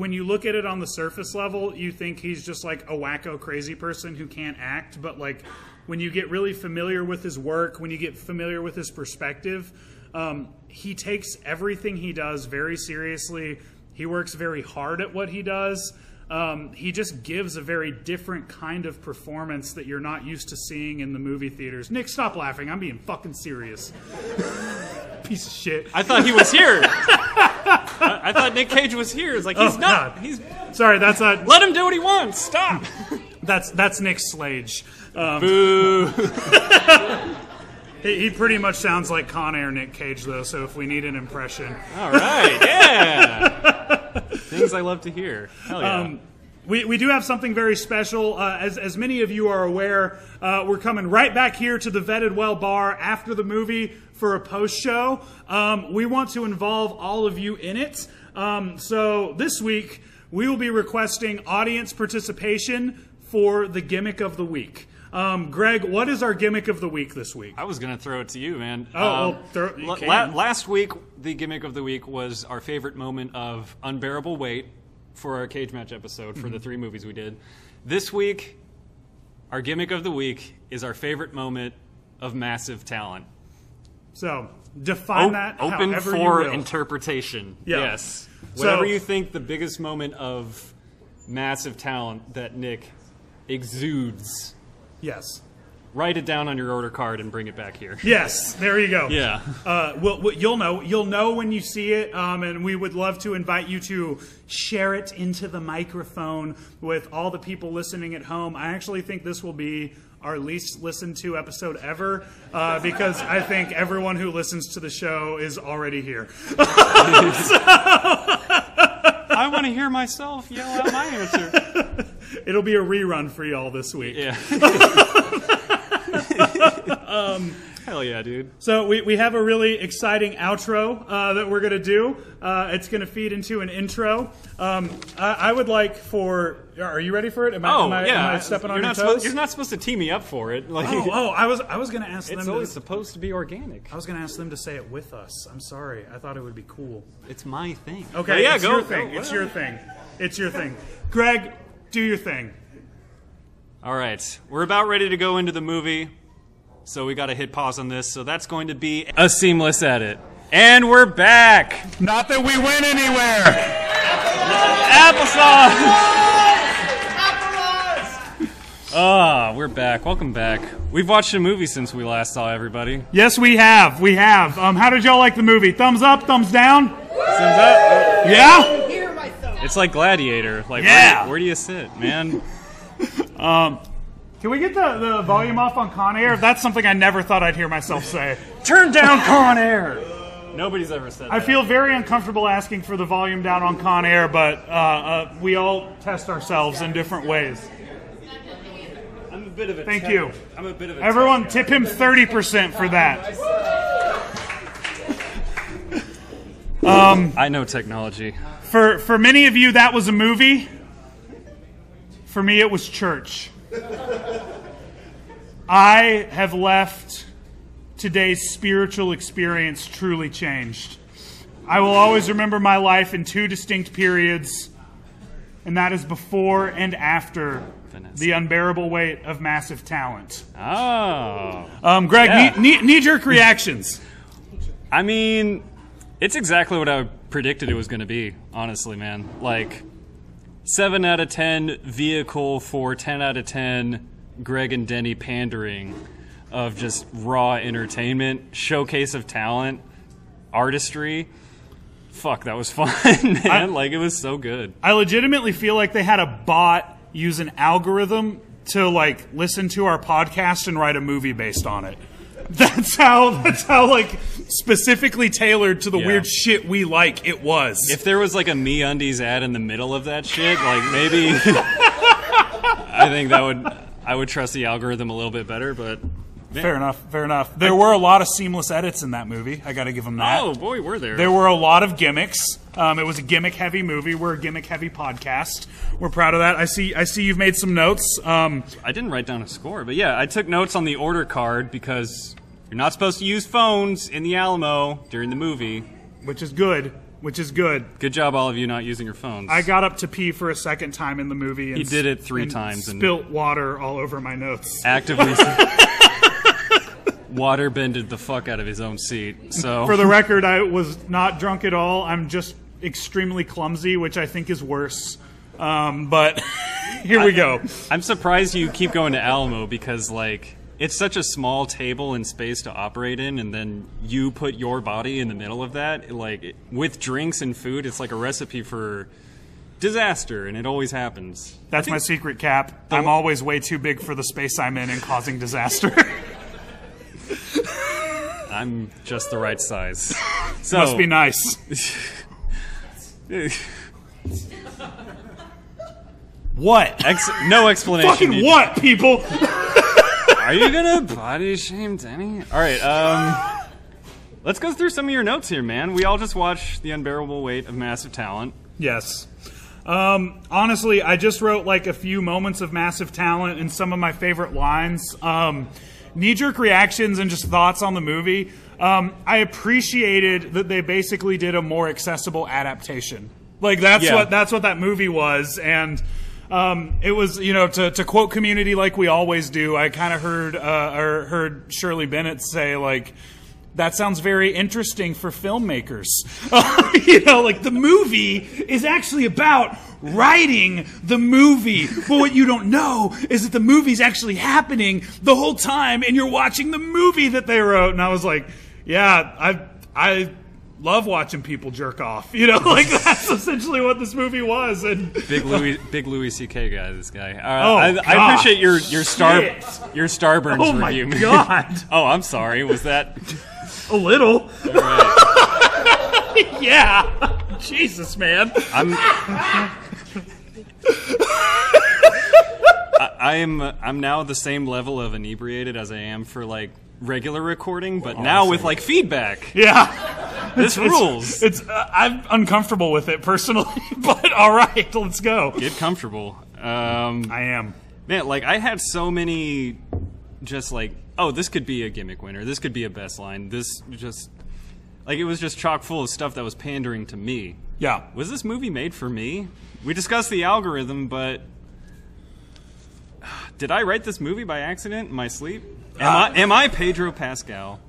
when you look at it on the surface level, you think he's just like a wacko crazy person who can't act. But, like, when you get really familiar with his work, when you get familiar with his perspective, um, he takes everything he does very seriously. He works very hard at what he does. Um, he just gives a very different kind of performance that you're not used to seeing in the movie theaters. Nick, stop laughing. I'm being fucking serious. Piece of shit. I thought he was here. I, I thought Nick Cage was here. It's like he's Oh, not. God. He's Sorry, that's not. let him do what he wants. Stop. That's that's Nick Slage. Um, Boo. he, he pretty much sounds like Con Air Nick Cage, though. So if we need an impression, All right. Yeah. Things I love to hear. Hell yeah. Um, we, we do have something very special. Uh, as, as many of you are aware, uh, we're coming right back here to the Vetted Well Bar after the movie for a post show. Um, we want to involve all of you in it. Um, so this week, we will be requesting audience participation for the gimmick of the week. Um, Greg, what is our gimmick of the week this week? I was gonna throw it to you, man. Um, Oh, well, throw- you la- last week, the gimmick of the week was our favorite moment of unbearable weight for our cage match episode for Mm-hmm. the three movies we did. This week, our gimmick of the week is our favorite moment of massive talent. So define O- that open however for interpretation. Yeah. Yes. So- Whatever you think the biggest moment of massive talent that Nick exudes, yes. write it down on your order card and bring it back here. Yes, there you go. Yeah. Uh, well, well, you'll know. You'll know when you see it, um, and we would love to invite you to share it into the microphone with all the people listening at home. I actually think this will be our least listened to episode ever uh, because I think everyone who listens to the show is already here. I want to hear myself yell out my answer. It'll be a rerun for y'all this week. Yeah. Um, Hell yeah, dude. So we, we have a really exciting outro uh, that we're going to do. Uh, it's going to feed into an intro. Um, I, I would like for. Are you ready for it? Am I, Oh am I, yeah. am I stepping you're on your toes? Supposed, you're not supposed to tee me up for it. Like, oh, oh, I was I was going to ask it's them. always To, supposed to be organic. I was going to ask them to say it with us. I'm sorry. I thought it would be cool. It's my thing. Okay, But yeah, it's go. your thing. go, it's your thing. It's your thing. Greg, do your thing. All right, we're about ready to go into the movie, so we got to hit pause on this. So that's going to be a seamless edit, and we're back. Not that we went anywhere. Applesauce. Ah, we're back. Welcome back. We've watched a movie since we last saw everybody. Yes, we have. We have. Um, how did y'all like the movie? Thumbs up, thumbs down? Thumbs up. Yeah? It's like Gladiator. Like, Yeah. where, where do you sit, man? Can we get the, the volume off on Con Air? That's something I never thought I'd hear myself say. Turn down Con Air. Nobody's ever said that. I feel very uncomfortable asking for the volume down on Con Air, but uh, uh, we all test ourselves in different ways. I'm a bit of a Thank tech- you. I'm a bit of a Everyone, tip him 30% for that. I know technology. For, for many of you, that was a movie. For me, it was church. I have left today's spiritual experience truly changed. I will always remember my life in two distinct periods, and that is before and after Vanessa. the unbearable weight of massive talent. Oh. Um, Greg, Yeah. knee, knee jerk reactions. I mean, it's exactly what I predicted it was going to be, honestly, man. Like, 7 out of 10 vehicle for 10 out of 10 Greg and Denny pandering of just raw entertainment, showcase of talent, artistry. Fuck, that was fun, man. like, it was so good. I legitimately feel like they had a bot use an algorithm to like listen to our podcast and write a movie based on it. That's how that's how like specifically tailored to the Yeah. weird shit we like it was. If there was like a MeUndies ad in the middle of that shit, like maybe I think that would I would trust the algorithm a little bit better, but fair enough, fair enough. There were a lot of seamless edits in that movie. I got to give them that. oh boy, we're there. There were a lot of gimmicks. Um, it was a gimmick heavy movie. We're a gimmick heavy podcast. We're proud of that. I see. I see you've made some notes. Um, I didn't write down a score, but yeah, I took notes on the order card because you're not supposed to use phones in the Alamo during the movie. which is good. Which is good. Good job, all of you, not using your phones. I got up to pee for a second time in the movie. And He did it three and times and- spilt water all over my notes. actively water bended the fuck out of his own seat. So For the record, I was not drunk at all. I'm just extremely clumsy, which I think is worse. Um, but here we go. I'm surprised you keep going to Alamo because like it's such a small table and space to operate in, and then you put your body in the middle of that. Like with drinks and food, it's like a recipe for disaster, and it always happens. That's my secret cap. I'm always way too big for the space I'm in and causing disaster. I'm just the right size. So Must be nice. What? Ex- no explanation. Fucking needed. what, people? Are you gonna body shame Denny? All right. Um, let's go through some of your notes here, man. We all just watched The Unbearable Weight of Massive Talent. Yes. Um, honestly, I just wrote like a few moments of massive talent and some of my favorite lines. Um, Knee jerk reactions and just thoughts on the movie. Um, I appreciated that they basically did a more accessible adaptation. Like that's Yeah. what that's what that movie was, and um, it was you know to, to quote Community like we always do. I kind of heard uh, or heard Shirley Bennett say like that sounds very interesting for filmmakers. you know, like the movie is actually about writing the movie. But what you don't know is that the movie's actually happening the whole time and you're watching the movie that they wrote. And I was like, yeah, I, I love watching people jerk off. You know, like that's essentially what this movie was. And Big Louis, big Louis C.K. guy. This guy. Uh, Oh, I, I appreciate your your star Shit. your Starburns oh my review. man. God, oh, I'm sorry. Was that? a little. yeah. Jesus, man. I'm. I, am. I'm now the same level of inebriated as I am for like regular recording, but now with like feedback. Yeah. This rules. It's uh, I'm uncomfortable with it personally, but all right, let's go. Get comfortable. Um, I am. man, like I had so many, just like, oh, this could be a gimmick winner. This could be a best line. This just, like, it was just chock full of stuff that was pandering to me. Yeah. Was this movie made for me? We discussed the algorithm, but did I write this movie by accident in my sleep? Am I am I Pedro Pascal?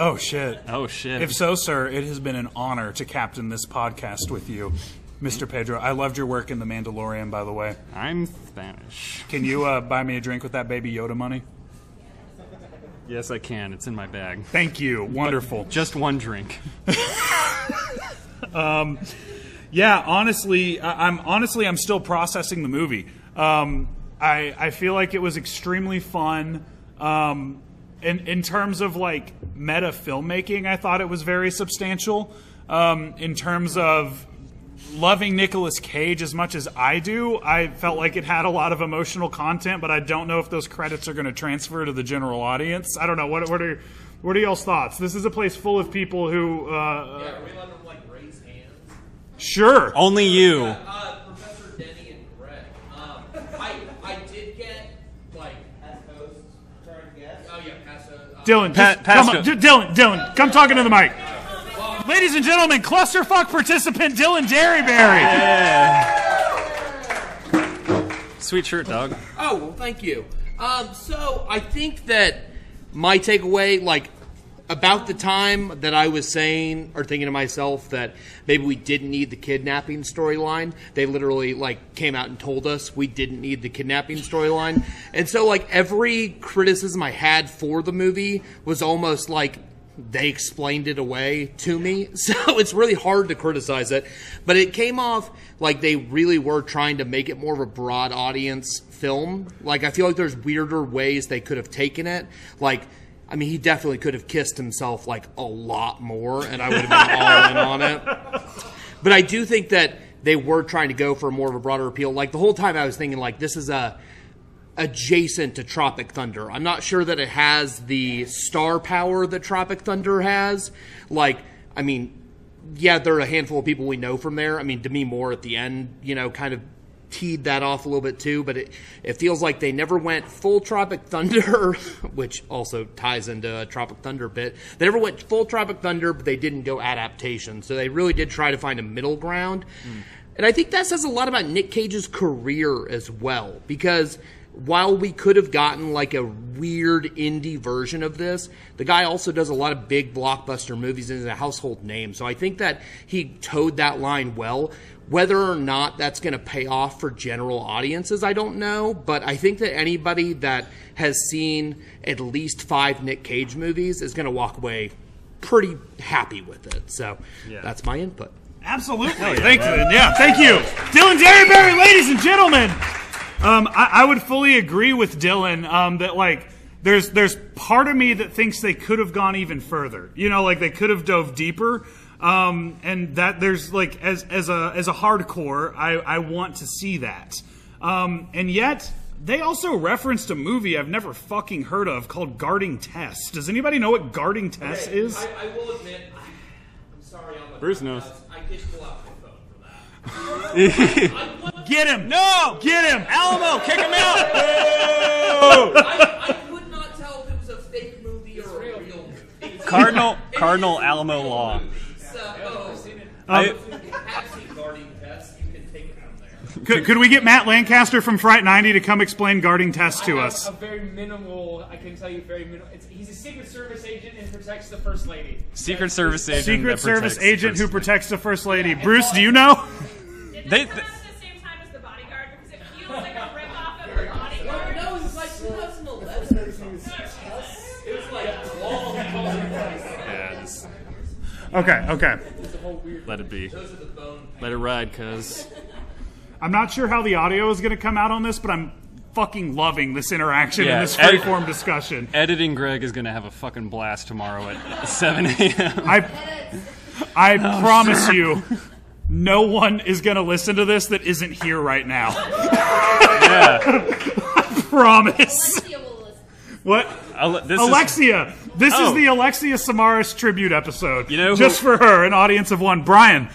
Oh shit. Oh shit! If so, sir, it has been an honor to captain this podcast with you, Mr. Pedro. I loved your work in The Mandalorian, by the way. I'm Spanish. Can you uh, buy me a drink with that baby Yoda money? Yes, I can. It's in my bag. Thank you. Wonderful. Just one drink. Yeah, honestly, I- I'm honestly I'm still processing the movie. Um, I I feel like it was extremely fun. Um, in in terms of like meta filmmaking, I thought it was very substantial. Um, in terms of loving Nicolas Cage as much as I do, I felt like it had a lot of emotional content, but I don't know if those credits are going to transfer to the general audience. I don't know. What what are what are y'all's thoughts? This is a place full of people who. Uh, Are we allowed to like raise hands? Sure. Only you. Uh, Professor Denny and Greg. Um, I I did get like at hosts. Oh yeah, pass uh, Dylan, Pa- just come Pasco. on, D- Dylan, Dylan, come talking to the mic. Ladies and gentlemen, clusterfuck participant Dylan Derryberry. Sweet shirt, dog. Oh well, thank you. Um, so I think that my takeaway, like about the time that I was saying or thinking to myself that maybe we didn't need the kidnapping storyline, they literally like came out and told us we didn't need the kidnapping storyline, and so like every criticism I had for the movie was almost like they explained it away to me. So it's really hard to criticize it. But it came off like they really were trying to make it more of a broad audience film. Like, I feel like there's weirder ways they could have taken it. Like, I mean, he definitely could have kissed himself like a lot more, and I would have been all in on it. But I do think that they were trying to go for more of a broader appeal. Like, the whole time I was thinking, like, this is a adjacent to Tropic Thunder. I'm not sure that it has the star power that Tropic Thunder has. Like, I mean, yeah, there are a handful of people we know from there. I mean, Demi Moore at the end, you know, kind of teed that off a little bit too, but it, it feels like they never went full Tropic Thunder, which also ties into a Tropic Thunder bit. They never went full Tropic Thunder, but they didn't go adaptation. So they really did try to find a middle ground. Hmm. And I think that says a lot about Nick Cage's career as well, because while we could have gotten like a weird indie version of this, the guy also does a lot of big blockbuster movies and is a household name. So I think that he towed that line well. Whether or not that's going to pay off for general audiences, I don't know. But I think that anybody that has seen at least five Nick Cage movies is going to walk away pretty happy with it. So that's my input. Absolutely. Thank you. Yeah, thank you. Dylan Derryberry, ladies and gentlemen. Um, I, I would fully agree with Dylan um, that like there's there's part of me that thinks they could have gone even further. You know, like they could have dove deeper. Um, and that there's like as as a as a hardcore, I, I want to see that. Um, and yet they also referenced a movie I've never fucking heard of called Guarding Tess. Does anybody know what Guarding Tess is? I, will admit, I'm sorry. I'm Bruce knows. I did pull out my phone for that. Get him! No! Get him! Alamo, kick him out! I, I could not tell if it was a fake movie or a real movie. Cardinal Cardinal Alamo Law. So, I, have seen um, Guarding Tess. You can take it from there. Could, could we get Matt Lancaster from Fright 90 to come explain Guarding Tess to I have us? A very minimal. I can tell you very minimal. It's, he's a Secret Service agent and protects the First Lady. Secret Service agent. Secret that Service agent the who protects the First Lady. Bruce, do you know? Did They- Okay, okay. let it be. Let it ride, cuz. I'm not sure how the audio is going to come out on this, but I'm fucking loving this interaction Yeah, and this edit- freeform discussion. Editing Greg is gonna have a fucking blast tomorrow at 7 a.m. I, I oh, promise you, no one is going to listen to this that isn't here right now. Yeah. I promise. Alexia will listen. What? Ale- this is- is Oh. the Alexia Samaras tribute episode. You know who- just for her, an audience of one. Brian.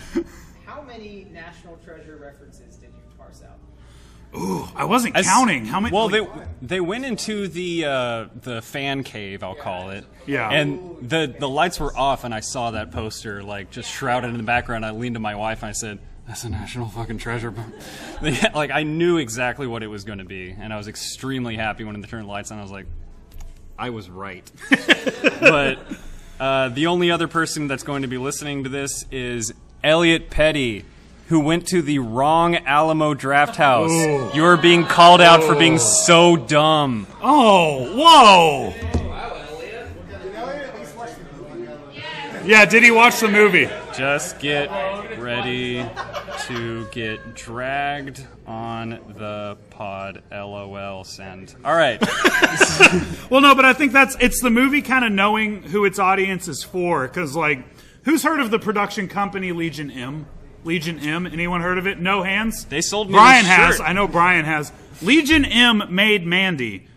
How many National Treasure references did you parse out? Ooh, I wasn't As- counting. How many? Well, like- they they went into the uh, the fan cave, I'll call it. Yeah. And the the lights were off, and I saw that poster like just shrouded in the background. I leaned to my wife and I said, that's a national fucking treasure. Like I knew exactly what it was going to be, and I was extremely happy when they turned the lights on. I was like, I was right. but uh, the only other person that's going to be listening to this is Elliot Petty. Who went to the wrong Alamo Drafthouse? You are being called out for being so dumb. Oh, whoa! Yeah, did he watch the movie? Just get ready to get dragged on the pod. LOL. Send. All right. Well, no, but I think that's it's the movie kind of knowing who its audience is for. Because, like, who's heard of the production company Legion M? Legion M. Anyone heard of it? No hands. They sold me Brian has. I know Brian has. Legion M made Mandy.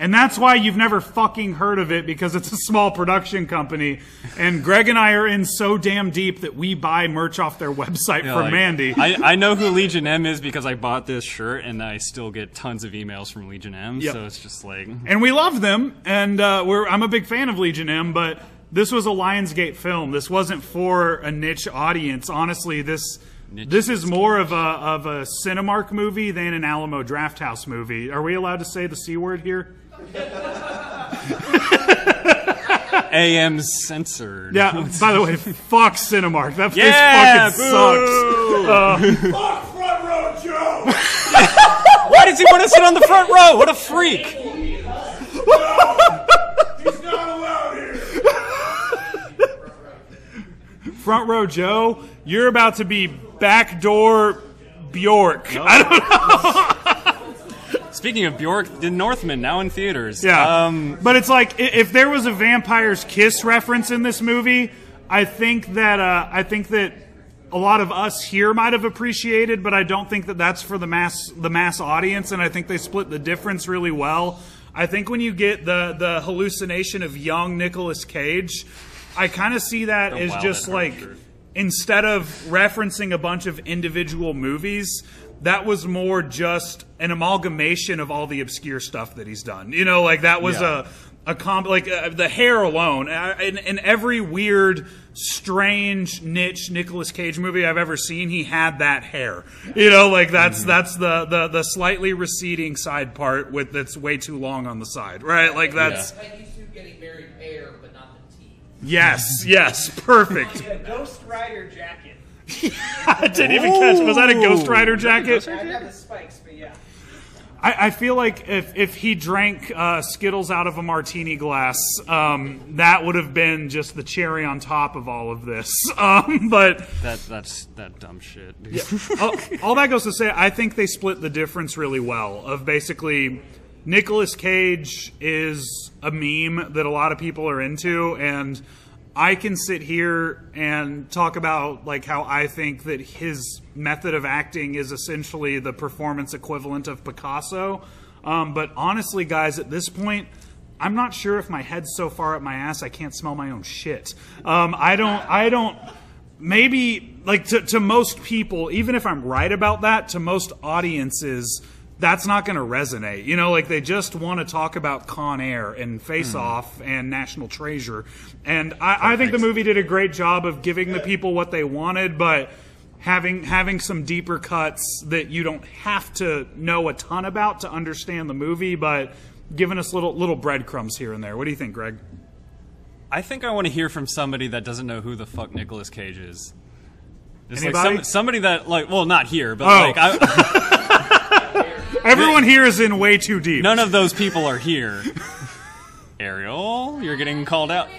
And that's why you've never fucking heard of it because it's a small production company. And Greg and I are in so damn deep that we buy merch off their website Yeah, for like, Mandy. I, I know who Legion M is because I bought this shirt, and I still get tons of emails from Legion M. Yep. So it's just like and we love them, and uh, we're, I'm a big fan of Legion M, but this was a Lionsgate film. This wasn't for a niche audience. Honestly, this Niche this is more of a of a Cinemark movie than an Alamo Drafthouse movie. Are we allowed to say the c word here? AM censored. Yeah. by the way, fuck Cinemark. That place Yeah, fucking sucks. boo. Uh, Front row Joe! Why does he want to sit on the front row? What a freak! He's not allowed here! front row Joe, you're about to be backdoor Bjork. I don't know. Speaking of Bjork, The Northman now in theaters. Yeah. Um, but it's like if there was a vampire's kiss reference in this movie, I think that uh, I think that a lot of us here might have appreciated, but I don't think that that's for the mass the mass audience, and I think they split the difference really well. I think when you get the the hallucination of young Nicolas Cage, I kind of see that as just like instead of referencing a bunch of individual movies, that was more just an amalgamation of all the obscure stuff that he's done. You know, like that was Yeah. a a comp like uh, the hair alone uh, in, in every weird strange niche Nicolas Cage movie I've ever seen he had that hair you know like that's that's the, the the slightly receding side part with that's way too long on the side right like that's Like used to getting married hair, but not the teeth. yes yes perfect Ghost Rider jacket. I didn't even catch was that a Ghost Rider jacket I have the spikes, but yeah. I, I feel like if, if he drank uh, Skittles out of a martini glass, um, that would have been just the cherry on top of all of this. Um, but that that's that dumb shit. all, all that goes to say, I think they split the difference really well. Of basically, Nicolas Cage is a meme that a lot of people are into, and I can sit here and talk about like how I think that his method of acting is essentially the performance equivalent of Picasso. Um, but honestly, guys, at this point. I'm not sure if my head's so far up my ass I can't smell my own shit. Um, I don't. I don't maybe like to, to most people even if i'm right about that to most audiences that's not going to resonate you know like they just want to talk about con air and face hmm. off and national treasure and I, I think the movie did a great job of giving the people what they wanted but having having some deeper cuts that you don't have to know a ton about to understand the movie but giving us little little breadcrumbs here and there what do you think greg I think I want to hear from somebody that doesn't know who the fuck Nicolas Cage is. It's like Anybody? some, somebody that like well not here but Oh. like I, everyone here is in way too deep none of those people are here. Ariel, you're getting called out. Wicker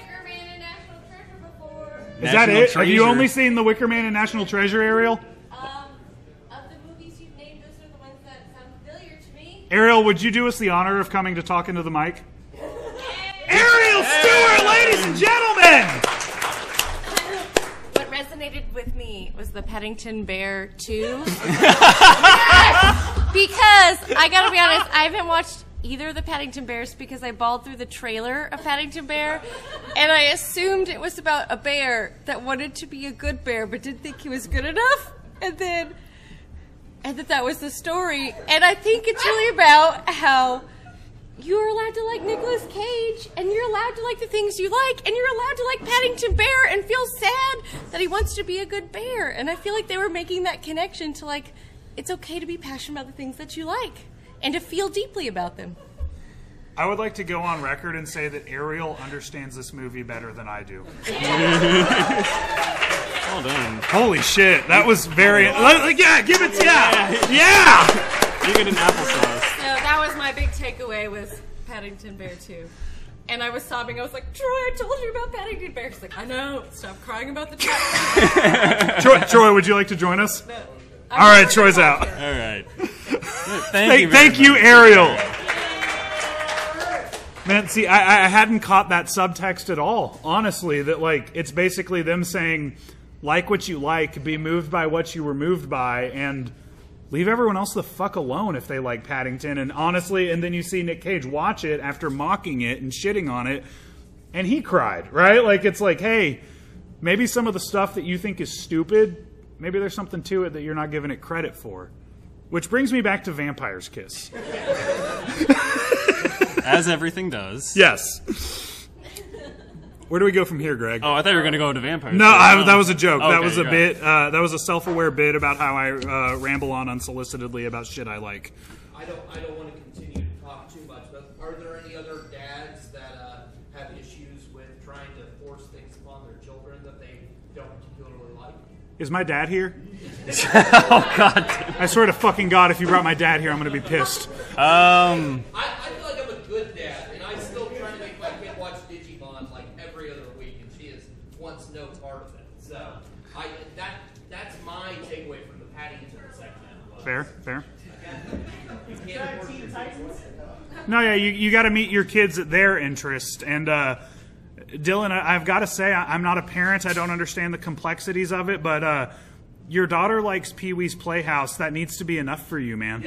National Is that National it? Have you Treasure. only seen The Wicker Man and National Treasure, Ariel? Um, of the movies you've named, those are the ones that sound familiar to me. Ariel, would you do us the honor of coming to talk into the mic? Ariel Stewart, ladies and gentlemen! Resonated with me was the Paddington Bear 2. because I gotta be honest, I haven't watched either of the Paddington Bears because I bawled through the trailer of Paddington Bear, and I assumed it was about a bear that wanted to be a good bear but didn't think he was good enough, and then and that that was the story. And I think it's really about how you're allowed to like Nicolas Cage, and you're allowed to like the things you like, and you're allowed to like Paddington Bear and feel sad that he wants to be a good bear. And I feel like they were making that connection to like, it's okay to be passionate about the things that you like and to feel deeply about them. I would like to go on record and say that Ariel understands this movie better than I do. Well done. Holy shit, that was very. like, yeah, give it. To Yeah, yeah. You get an applesauce. So that was my big takeaway was Paddington Bear 2. And I was sobbing. I was like, Troy, I told you about Paddington Bear. He's like, I know. Stop crying about the trap. Troy, Troy, would you like to join us? I'm All right, Troy's out. watch All right. Thank, Thank you. thank you. Ariel. Man, see, I, I hadn't caught that subtext at all. Honestly, that like it's basically them saying, like what you like, be moved by what you were moved by, and leave everyone else the fuck alone if they like Paddington. And honestly, and then you see Nick Cage watch it after mocking it and shitting on it, and he cried, right? Like it's like, hey, maybe some of the stuff that you think is stupid, maybe there's something to it that you're not giving it credit for. Which brings me back to Vampire's Kiss. As everything does. Yes. Where do we go from here, Greg? Oh, I thought you were going to go into vampires. No, I, that was a joke. that was a right. bit. Uh, that was a self-aware bit about how I uh, ramble on unsolicitedly about shit I like. I don't. I don't want to continue to talk too much, but are there any other dads that uh, have issues with trying to force things upon their children that they don't particularly like? Is my dad here? oh God. I swear to fucking God, if you brought my dad here, I'm going to be pissed. Um. I, I feel like I'm a good dad, and I still try to make my kid watch Digimon like every other week, and she is wants no part of it. So I that that's my takeaway from the Paddington section. Fair, fair. You can't force your kids. No, yeah, you, you got to meet your kids at their interest. And uh, Dylan, I, I've got to say, I, I'm not a parent. I don't understand the complexities of it, but uh, your daughter likes Pee Wee's Playhouse. That needs to be enough for you, man.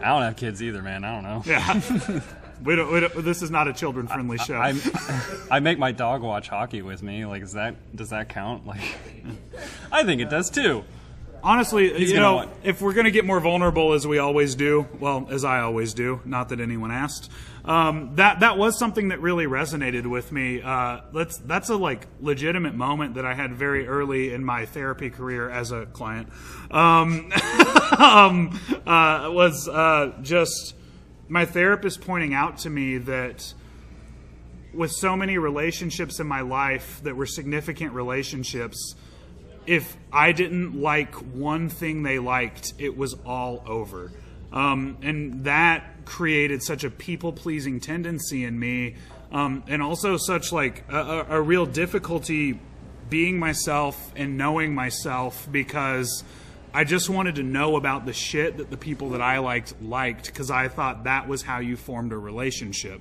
I don't have kids either, man. I don't know. Yeah. We don't, we don't, this is not a children-friendly show. I, I make my dog watch hockey with me. Like, is that does that count? Like, I think it does too. Honestly, He's you know, want- if we're going to get more vulnerable, as we always do, well, as I always do, not that anyone asked, um, that that was something that really resonated with me. Uh, that's that's a like legitimate moment that I had very early in my therapy career as a client. Um, um, uh, was uh, just my therapist pointing out to me that with so many relationships in my life that were significant relationships if I didn't like one thing they liked, it was all over. Um, and that created such a people pleasing tendency in me, um, and also such like a, a, a real difficulty being myself and knowing myself because I just wanted to know about the shit that the people that I liked liked because I thought that was how you formed a relationship.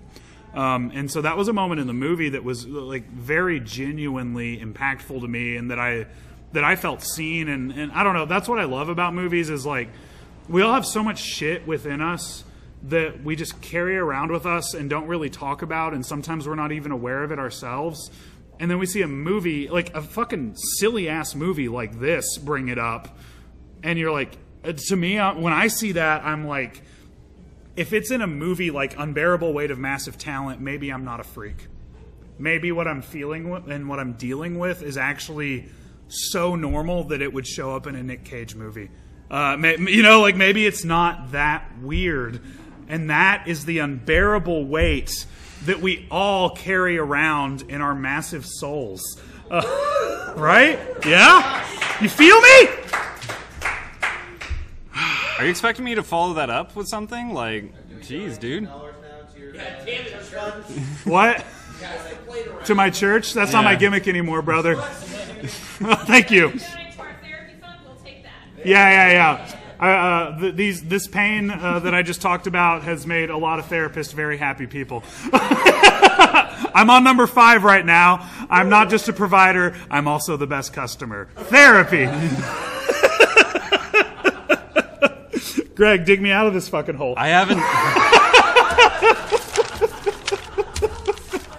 Um, and so that was a moment in the movie that was like very genuinely impactful to me, and that I that I felt seen. And, and I don't know. That's what I love about movies is like we all have so much shit within us that we just carry around with us and don't really talk about, and sometimes we're not even aware of it ourselves. And then we see a movie like a fucking silly ass movie like this bring it up, and you're like, uh, to me, uh, when I see that, I'm like if it's in a movie like Unbearable Weight of Massive Talent, maybe I'm not a freak. Maybe what I'm feeling and what I'm dealing with is actually so normal that it would show up in a Nick Cage movie. Uh, you know, like maybe it's not that weird. And that is the unbearable weight that we all carry around in our massive souls. Uh, right? Yeah? You feel me? Are you expecting me to follow that up with something? Like, jeez, dude. What? To my church? That's not my Yeah. gimmick anymore, brother. Thank you. Donate to our therapy fund, we'll take that. Yeah, yeah, yeah. Uh, uh, th- these this pain uh, that I just talked about has made a lot of therapists very happy people. I'm on number five right now. I'm not just a provider. I'm also the best customer. Therapy. Greg, dig me out of this fucking hole. I haven't.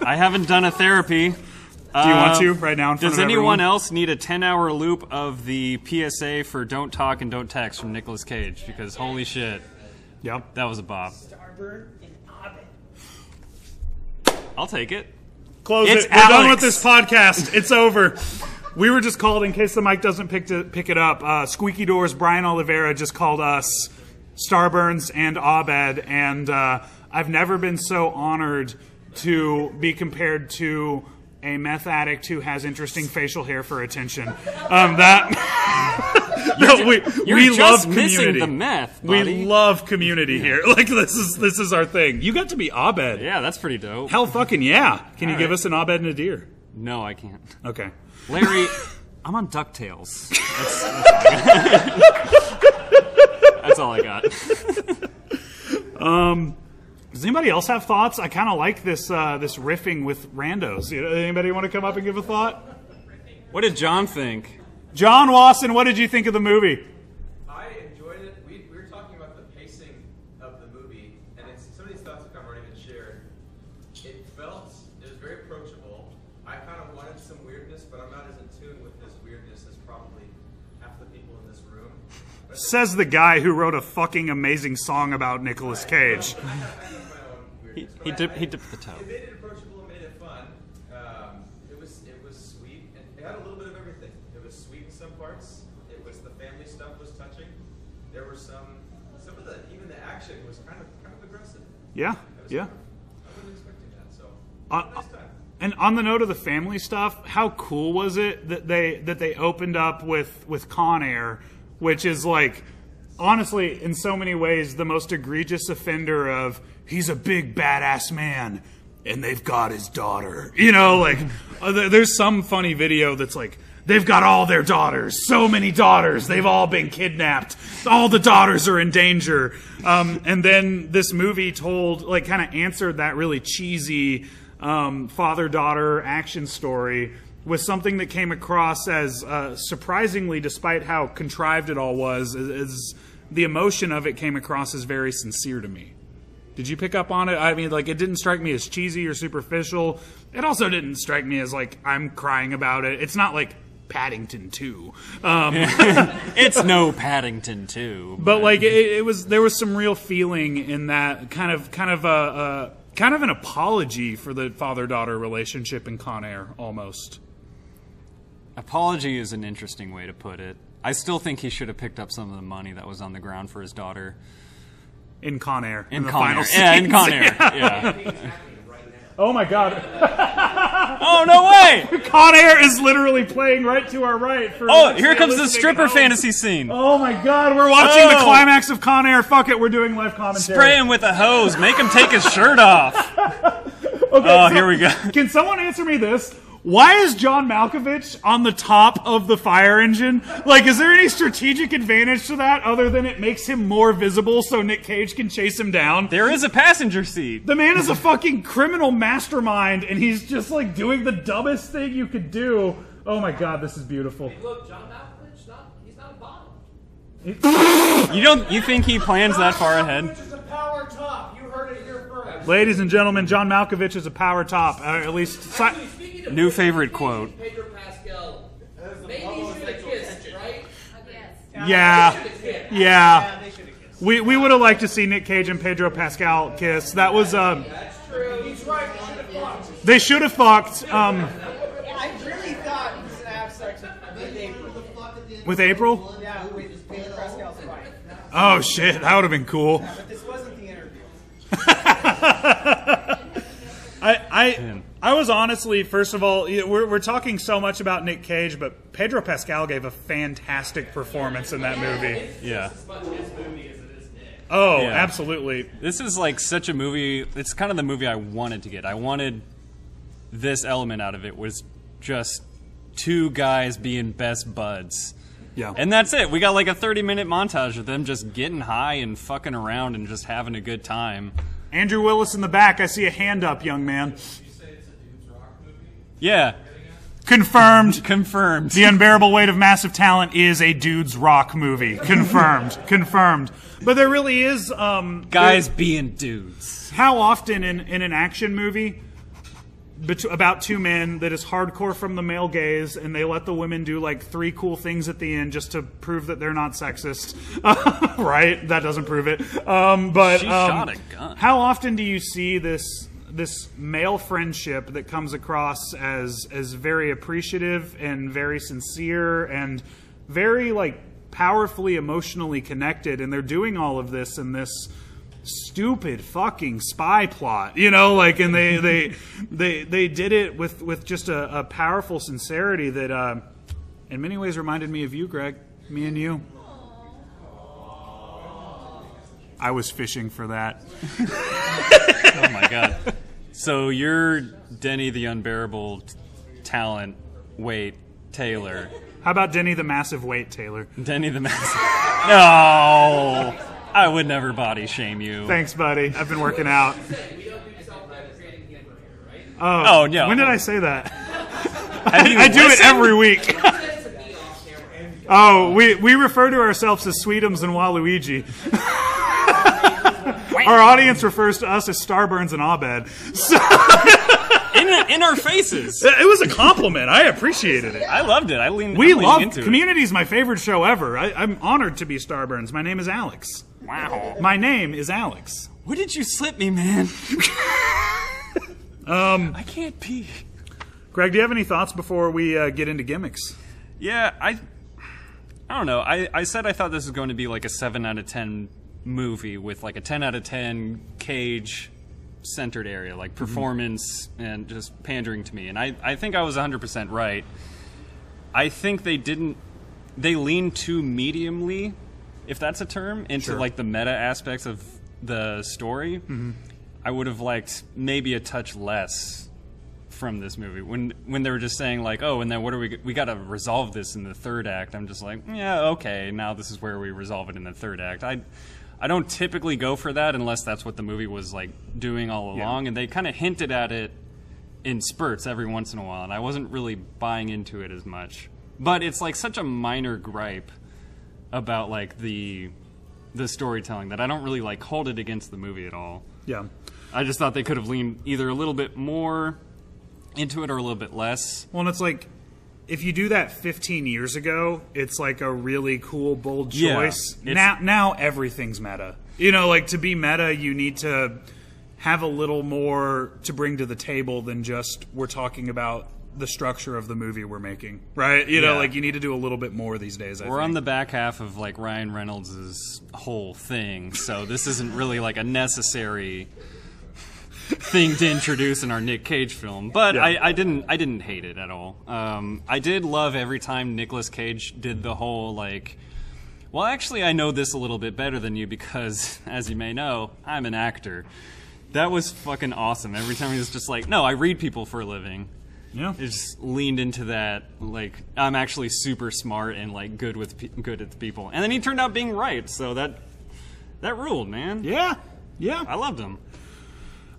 I haven't done a therapy Do you want to right now in front Does of anyone everyone? else need a 10 hour loop of the PSA for Don't Talk and Don't Text from Nicolas Cage? Because holy shit. Yep. That was a bop. Starburn and Abed. I'll take it. Close It's it. We're done Alex. with this podcast. It's over. We were just called in case the mic doesn't pick to pick it up. Uh, Squeaky Doors Brian Oliveira just called us Starburns and Abed, and uh, I've never been so honored to be compared to a meth addict who has interesting facial hair for attention. Um, that no, we we just love community. the meth, We love community here. Like this is this is our thing. You got to be Abed. Yeah, that's pretty dope. Hell fucking yeah. Can you All give us an Abed Nadir? No, I can't. Okay. Larry, I'm on DuckTales. That's, that's all I got. Um, does anybody else have thoughts? I kind of like this uh, this riffing with randos. You know, anybody want to come up and give a thought? What did John think? John Wasson, what did you think of the movie? I enjoyed it. We, we were talking about the pacing of the movie, and it's, some of these thoughts have already been shared. It felt, it was very approachable. I kind of wanted some weirdness, but I'm not as in tune with this weirdness as probably half the people in this room. Says the guy who wrote a fucking amazing song about Nicolas Cage. He, he, dip, he dipped the toe. It made it approachable and made it fun. Um, it was it was sweet and it had a little bit of everything. It was sweet in some parts. It was the family stuff was touching. There were some some of the even the action was kind of kind of aggressive. Yeah, yeah. fun. I wasn't expecting that. So Uh, nice. And on the note of the family stuff, how cool was it that they that they opened up with with Con Air, which is like honestly in so many ways the most egregious offender of he's a big badass man and they've got his daughter. You know, like uh, there's some funny video that's like they've got all their daughters, so many daughters, they've all been kidnapped. All the daughters are in danger. Um, and then this movie told like kind of answered that really cheesy um, father daughter action story with something that came across as uh, surprisingly, despite how contrived it all was, as, as the emotion of it came across as very sincere to me. Did you pick up on it? I mean, like, it didn't strike me as cheesy or superficial. It also didn't strike me as like I'm crying about it. It's not like Paddington 2. Um, it's no Paddington 2. but like it, it was there was some real feeling in that kind of kind of a, a kind of an apology for the father daughter relationship in Con Air almost. Apology is an interesting way to put it. I still think he should have picked up some of the money that was on the ground for his daughter. In Con Air. In the Con final Air. Yeah, in. Con Air. Yeah. Oh my god. oh no way! Con Air is literally playing right to our right. For Oh, here comes the stripper fantasy scene. Oh my god, we're watching the Oh. climax of Con Air. Fuck it, we're doing live commentary. Spray him with a hose. Make him take his shirt off. Okay, oh, so- here we go. Can someone answer me this? Why is John Malkovich on the top of the fire engine? Like, is there any strategic advantage to that other than it makes him more visible so Nick Cage can chase him down? There is a passenger seat. The man is a fucking criminal mastermind, and he's just like doing the dumbest thing you could do. Oh my god, this is beautiful. Look, John Malkovich, not, he's not a bottom. You don't? You think he plans that far ahead? It's a power top. You heard it here first. Ladies and gentlemen, John Malkovich is a power top, uh, at least. Si- New favorite quote. Pedro Pascal. Maybe you should have kissed, right? Yeah, yeah. We we would have liked to see Nick Cage and Pedro Pascal kiss. That was um. He's right. They should have fucked. They should have fucked. Um, I really thought he was gonna have sex with April. with April. Yeah, with Pedro Pascal's wife. Oh shit, that would have been cool. But this wasn't the interview. I I I was honestly, first of all, we're we're talking so much about Nick Cage, but Pedro Pascal gave a fantastic performance in that movie. Yeah. Oh, Yeah. absolutely. This is like such a movie. It's kind of the movie I wanted to get. I wanted this element out of it was just two guys being best buds. Yeah. And that's it. We got like a 30 minute montage of them just getting high and fucking around and just having a good time. Andrew Willis in the back. I see a hand up, young man. Yeah. Confirmed. Confirmed. The unbearable weight of massive talent is a dude's rock movie. Confirmed. Confirmed. But there really is um Guys being dudes. how often in, in an action movie bet- about two men that is hardcore from the male gaze, and they let the women do like three cool things at the end just to prove that they're not sexist. right? That doesn't prove it. Um, but She um, shot a gun. How often do you see this? This male friendship that comes across as as very appreciative and very sincere and very like powerfully emotionally connected, and they're doing all of this in this stupid fucking spy plot you know? Like and they they they they did it with with just a, a powerful sincerity that uh in many ways reminded me of you greg. Me and you i was fishing for that oh my god. So you're Denny the unbearable t- talent. weight Taylor. how about denny the massive weight taylor Denny the massive. No, I would never body shame you. thanks buddy i've been working out Oh, oh no. when did i say that Have you I do it listened? every week. oh, we, we refer to ourselves as Sweetums and Waluigi. Our audience refers to us as Starburns and Abed. So, in, in our faces. it was a compliment. I appreciated it. I loved it. I leaned. We I'm love into it. Community is my favorite show ever. I, I'm honored to be Starburns. My name is Alex. Wow. My name is Alex. Where did you slip me, man? Um, I can't pee. Greg, do you have any thoughts before we uh, get into gimmicks? Yeah, I. I don't know. I, I said I thought this was going to be like a seven out of ten movie with like a ten out of ten cage centered area, like performance and just pandering to me. And I, I think I was 100% right. I think they didn't. They leaned too mediumly, if that's a term, into Sure. like the meta aspects of the story. Mhm. I would have liked maybe a touch less from this movie when when they were just saying like oh and then what are we we got to resolve this in the third act i'm just like yeah okay now this is where we resolve it in the third act i i don't typically go for that unless that's what the movie was like doing all Yeah. along and they kind of hinted at it in spurts every once in a while and i wasn't really buying into it as much but it's like such a minor gripe about like the the storytelling that i don't really like hold it against the movie at all Yeah. I just thought they could have leaned either a little bit more into it or a little bit less. Well, and it's like if you do that 15 years ago, it's like a really cool, bold choice. it's- now, now everything's meta. You know, like to be meta, you need to have a little more to bring to the table than just we're talking about the structure of the movie we're making, right? You know, Yeah. like you need to do a little bit more these days. I We're think. on the back half of like Ryan Reynolds' whole thing, so this isn't really like a necessary thing to introduce in our Nick Cage film. But Yeah. I, I didn't I didn't hate it at all. Um, I did love every time Nicolas Cage did the whole like. Well, actually, I know this a little bit better than you because, as you may know, I'm an actor. That was fucking awesome. Every time he was just like, "No, I read people for a living." Yeah, it just leaned into that. Like, I'm actually super smart and like good with pe- good at people. And then he turned out being right, so that that ruled, man. Yeah, yeah, I loved him.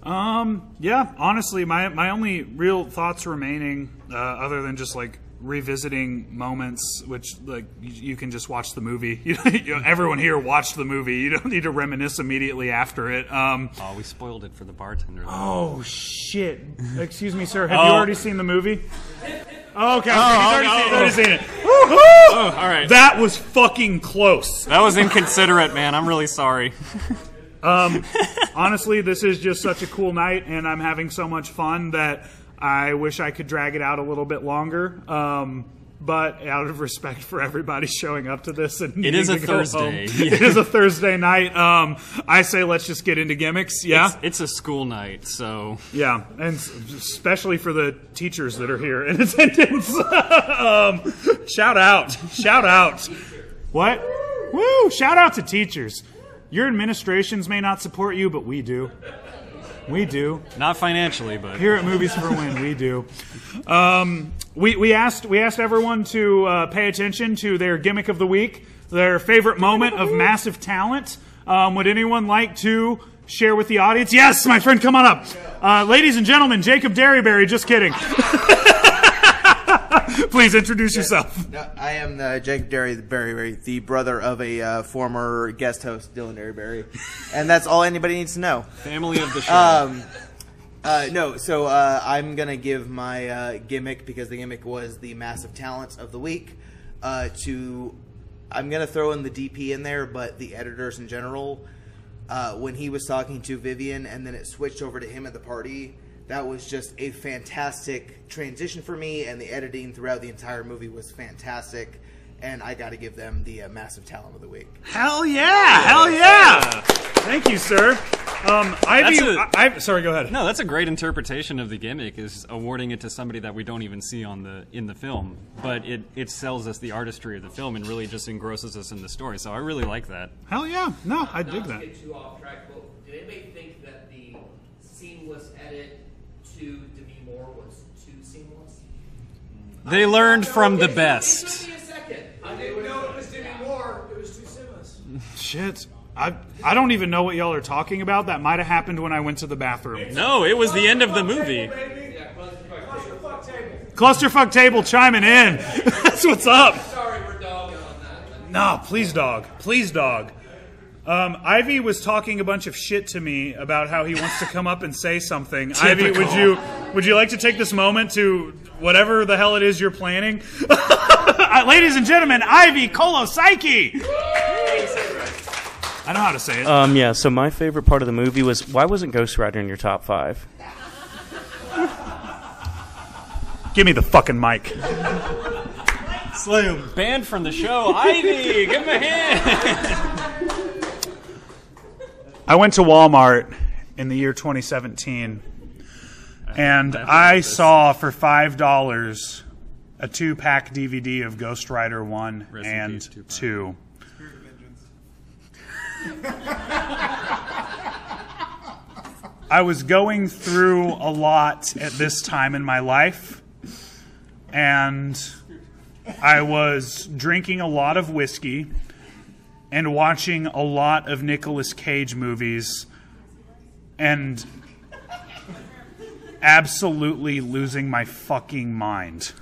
Um, yeah, honestly, my my only real thoughts remaining, uh, other than just like revisiting moments, which like you, you can just watch the movie. You know, everyone here watched the movie. You don't need to reminisce immediately after it. Um, Oh, we spoiled it for the bartender. Though. oh shit! Excuse me, sir. Have Oh. you already seen the movie? Oh, okay, Oh, he's oh, already, oh, seen, he's already oh. seen it. Oh, all right. That was fucking close. That was inconsiderate, man. I'm really sorry. Um, honestly, this is just such a cool night, and I'm having so much fun that I wish I could drag it out a little bit longer. Um, but out of respect for everybody showing up to this and It is a Thursday. home, it is a Thursday night. Um, I say let's just get into gimmicks. Yeah, It's, it's a school night, so yeah, and especially for the teachers that are here in attendance. um, shout out, shout out. What? Woo! Shout out to teachers. Your administrations may not support you, but we do. We do. not financially, but Here at Movies for Win, we do. Um, we, we asked we asked everyone to uh, pay attention to their gimmick of the week, their favorite moment of massive talent. Um, would anyone like to share with the audience? Yes, my friend, come on up. Uh, ladies and gentlemen, Jacob Derryberry. Just kidding. Please introduce yourself. No, I am uh, Jacob Derryberry, the brother of a uh, former guest host, Dylan Derryberry, and that's all anybody needs to know. Family of the show. Um, Uh, no, so uh, I'm gonna give my uh, gimmick because the gimmick was the massive talents of the week. Uh, to I'm gonna throw in the DP in there, but the editors in general. Uh, when he was talking to Vivian, and then it switched over to him at the party, that was just a fantastic transition for me, and the editing throughout the entire movie was fantastic. And I got to give them the uh, massive talent of the week. Hell yeah! Hell yeah! Thank you, sir. Um, Ivy, a- I, I, sorry, go ahead. No, that's a great interpretation of the gimmick. Is awarding it to somebody that we don't even see on the in the film, but it it sells us the artistry of the film and really just engrosses us in the story. So I really like that. Hell yeah! No, I dig Not to that. get too off track, but did anybody think that the seamless edit to Demi Moore was too seamless? They learned from the best. Give me a second. I didn't know it was Demi Moore. It was too seamless. Shit. I, I don't even know what y'all are talking about. That might have happened when I went to the bathroom. No, it was the end of the movie. Clusterfuck table. Clusterfuck table chiming in. That's what's up. Sorry, we're dogging on that. No, please, dog. Please, dog. Um, Ivy was talking a bunch of shit to me about how he wants to come up and say something. Ivy, would you would you like to take this moment to whatever the hell it is you're planning? Uh, Ladies and gentlemen, Ivy Kolosaki. I know how to say it. Um, yeah, so my favorite part of the movie was why wasn't Ghost Rider in your top five? Give me the fucking mic. Slam. Banned from the show. Ivy, give him a hand. I went to Walmart in the year 2017, and I saw for five dollars a two-pack DVD of Ghost Rider One Rest in and peace, Tupac. Two. I was going through a lot at this time in my life, and I was drinking a lot of whiskey and watching a lot of Nicolas Cage movies and absolutely losing my fucking mind.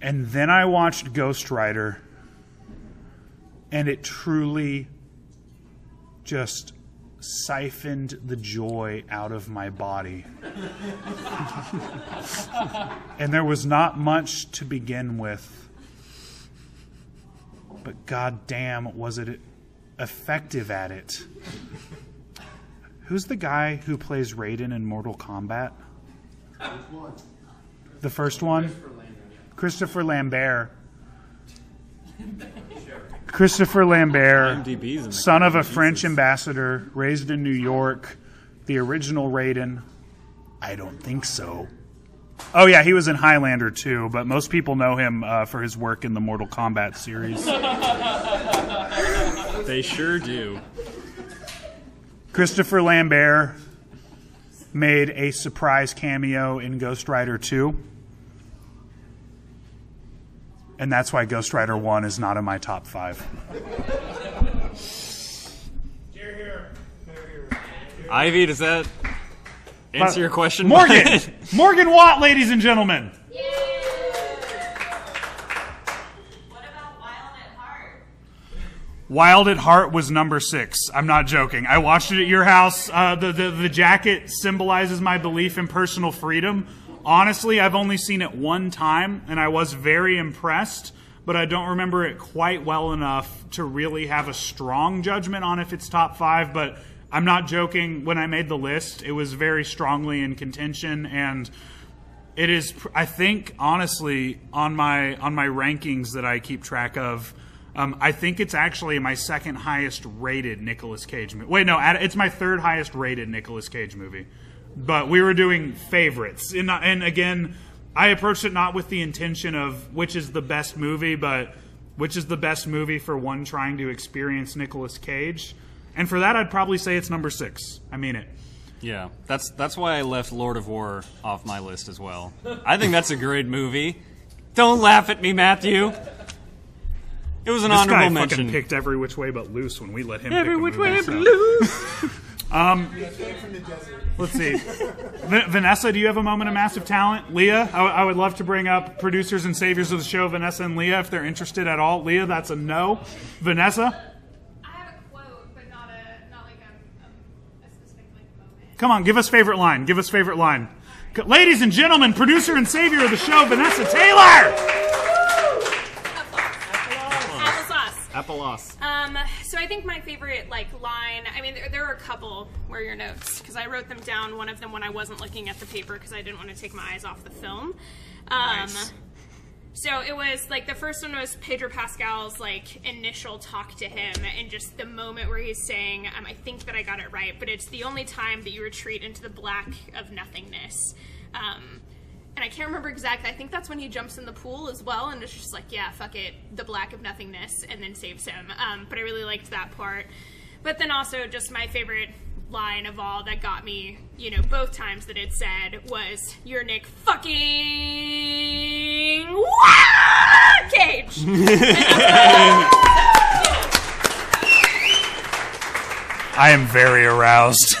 And then I watched Ghost Rider, and it truly just siphoned the joy out of my body. and there was not much to begin with. But goddamn, was it effective at it? Who's the guy who plays Raiden in Mortal Kombat? The first one? Christopher Lambert. Christopher Lambert, IMDb's in the son of a French ambassador, raised in New York, the original Raiden. I don't think so. Oh yeah, he was in Highlander too, but most people know him uh, for his work in the Mortal Kombat series. They sure do. Christopher Lambert made a surprise cameo in Ghost Rider 2. And that's why Ghost Rider 1 is not in my top five. Ivy, does that answer your question? Morgan! Morgan Watt, ladies and gentlemen. Wild at Heart was number six. I'm not joking. I watched it at your house. Uh, the, the the jacket symbolizes my belief in personal freedom. Honestly, I've only seen it one time, and I was very impressed. But I don't remember it quite well enough to really have a strong judgment on if it's top five. But I'm not joking. When I made the list, it was very strongly in contention, and it is. I think honestly on my on my rankings that I keep track of. Um, I think it's actually my second highest rated Nicolas Cage movie. Wait, no, it's my third highest rated Nicolas Cage movie. But we were doing favorites, and, and again, I approached it not with the intention of which is the best movie, but which is the best movie for one trying to experience Nicolas Cage. And for that, I'd probably say it's number six. I mean it. Yeah, that's that's why I left Lord of War off my list as well. I think that's a great movie. Don't laugh at me, Matthew. It was an this honorable guy mention. fucking picked every which way but loose when we let him. Every which movie, way so. but loose. um, let's see. V- Vanessa, do you have a moment of massive talent? Leah, I, w- I would love to bring up producers and saviors of the show, Vanessa and Leah, if they're interested at all. Leah, that's a no. Vanessa, I have a quote, but not a not like a, a, a specific like Come on, give us favorite line. Give us favorite line. Ladies and gentlemen, producer and savior of the show, Vanessa Taylor. Applesauce. Applesauce. Um, so I think my favorite like line. I mean, there, there were a couple. Where are your notes? Because I wrote them down. One of them when I wasn't looking at the paper because I didn't want to take my eyes off the film. Um, Nice. So it was like the first one was Pedro Pascal's like initial talk to him, and just the moment where he's saying, um, "I think that I got it right," but it's the only time that you retreat into the black of nothingness. Um, and I can't remember exactly. I think that's when he jumps in the pool as well, and it's just like, yeah, fuck it, the black of nothingness, and then saves him. Um, but I really liked that part. But then also, just my favorite line of all that got me, you know, both times that it said was, "You're Nick fucking Wah! Cage." I am very aroused.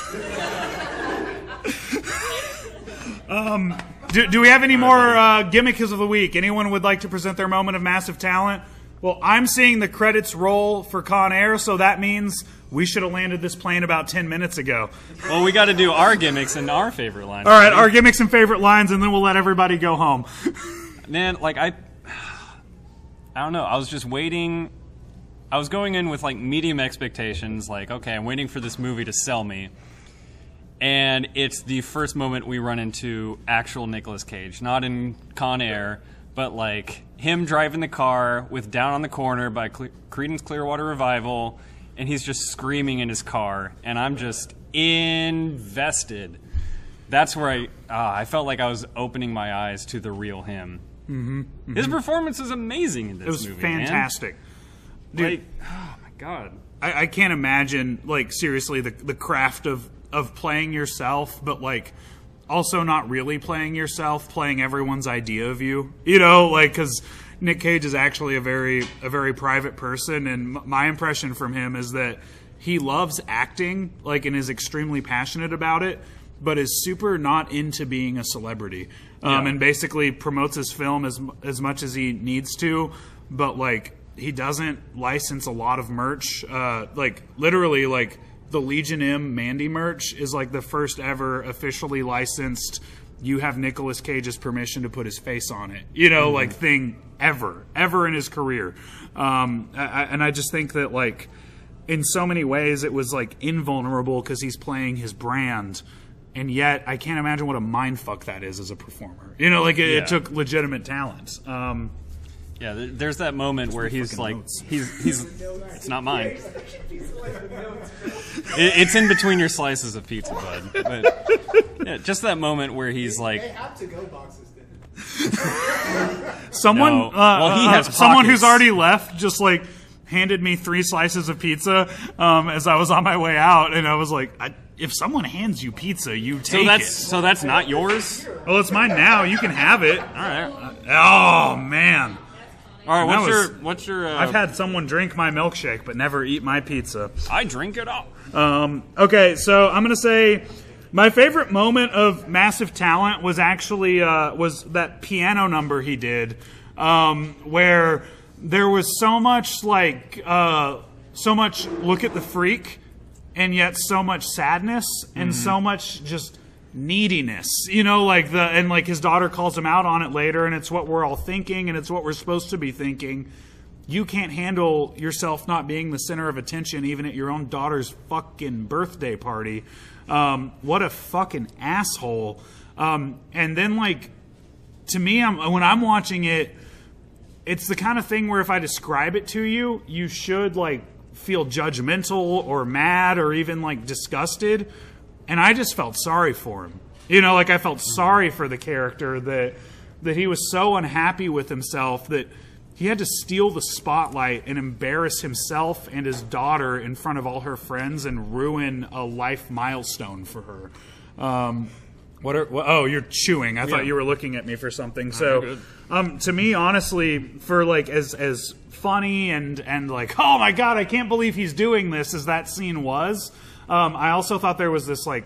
um, do, do we have any more uh, gimmicks of the week? Anyone would like to present their moment of massive talent? Well, I'm seeing the credits roll for Con Air, so that means we should have landed this plane about 10 minutes ago. Well, we got to do our gimmicks and our favorite lines. All right, our gimmicks and favorite lines, and then we'll let everybody go home. Man, like I, I don't know. I was just waiting. I was going in with like medium expectations. Like, okay, I'm waiting for this movie to sell me. And it's the first moment we run into actual Nicolas Cage, not in Con Air, but like him driving the car with "Down on the Corner" by Cle- Creedence Clearwater Revival, and he's just screaming in his car, and I'm just invested. That's where I ah, I felt like I was opening my eyes to the real him. Mm-hmm. His performance is amazing in this It was movie. man. fantastic. Dude, Like, oh my god. I, I can't imagine, like, seriously, the, the craft of, of playing yourself, but, like, also not really playing yourself, playing everyone's idea of you. You know, like, because Nick Cage is actually a very, a very private person, and m- my impression from him is that he loves acting, like, and is extremely passionate about it, but is super not into being a celebrity. Um, Yeah. and basically promotes his film as as much as he needs to, but like he doesn't license a lot of merch. Uh, like literally, like the Legion M Mandy merch is like the first ever officially licensed. You have Nicolas Cage's permission to put his face on it, you know, Mhm. like thing ever, ever in his career. Um, I, I- and I just think that like in so many ways it was like invulnerable because he's playing his brand and yet I can't imagine what a mind fuck that is as a performer. You know, like it, Yeah. it took legitimate talent. Um, Yeah, there's that moment where he's like, he's he's. It's not mine. It, it's in between your slices of pizza, bud. But yeah, just that moment where he's like, have to go boxes someone, No. uh, Well, he uh, has someone who's already left, just like handed me three slices of pizza um, as I was on my way out, and I was like, I, if someone hands you pizza, you take so that's it. so that's not yours. Well, it's mine now. You can have it. All right. Oh man. All right, what's was- your what's your? Uh, I've had someone drink my milkshake, but never eat my pizza. I drink it all. Um, okay, so I'm gonna say my favorite moment of massive talent was actually uh, was that piano number he did, um, where there was so much like uh, so much look at the freak, and yet so much sadness and Mhm. so much just neediness you know like the and like his daughter calls him out on it later and it's what we're all thinking and it's what we're supposed to be thinking you can't handle yourself not being the center of attention even at your own daughter's fucking birthday party. Um, what a fucking asshole. Um, and then like to me, I'm, when I'm watching it, it's the kind of thing where if I describe it to you, you should like feel judgmental or mad or even like disgusted. And I just felt sorry for him. You know, like I felt sorry for the character that that he was so unhappy with himself that he had to steal the spotlight and embarrass himself and his daughter in front of all her friends and ruin a life milestone for her. Um, what are? wha- Oh, you're chewing. I Yeah. thought you were looking at me for something. So, um, to me, honestly, for like as as funny and and like, oh my god, I can't believe he's doing this. As that scene was, um, I also thought there was this like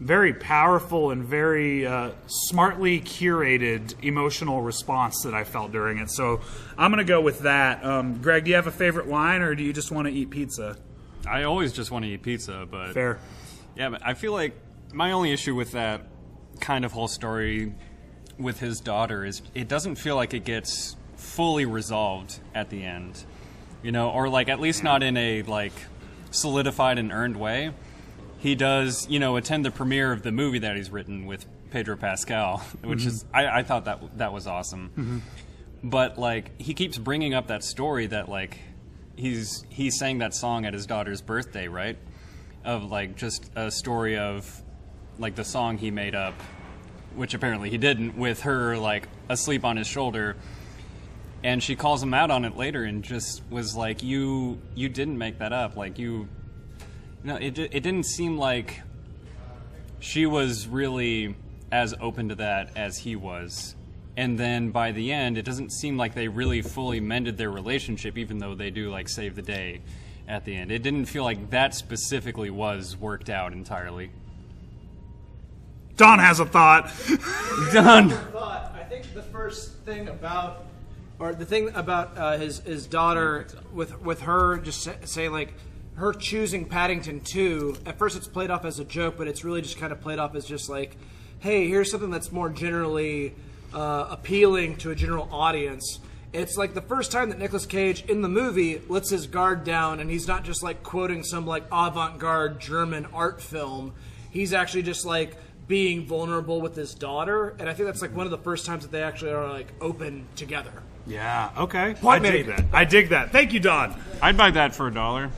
very powerful and very uh, smartly curated emotional response that I felt during it. So I'm gonna go with that. Um, Greg, do you have a favorite line, or do you just want to eat pizza? I always just want to eat pizza, but Fair. Yeah, but I feel like my only issue with that kind of whole story with his daughter is it doesn't feel like it gets fully resolved at the end. You know, or like at least not in a like solidified and earned way. He does, you know, attend the premiere of the movie that he's written with Pedro Pascal, which Mhm. is I, I thought that that was awesome. Mhm. But like he keeps bringing up that story that like he's he sang that song at his daughter's birthday, right? Of like just a story of like the song he made up, which apparently he didn't, with her like asleep on his shoulder. And she calls him out on it later and just was like, "You you didn't make that up. Like you, no, it it didn't seem like she was really as open to that as he was." And then by the end, it doesn't seem like they really fully mended their relationship, even though they do like save the day at the end. It didn't feel like that specifically was worked out entirely. Don has a thought. Don. I think the first thing about, or the thing about uh, his his daughter with with her just say, say like her choosing Paddington two. At first, it's played off as a joke, but it's really just kind of played off as just like, hey, here's something that's more generally uh, appealing to a general audience. It's like the first time that Nicolas Cage in the movie lets his guard down, and he's not just like quoting some like avant-garde German art film. He's actually just like being vulnerable with his daughter, and I think that's like one of the first times that they actually are like open together. Yeah. Okay. Point I dig that. I dig that. Thank you, Don. I'd buy that for a dollar.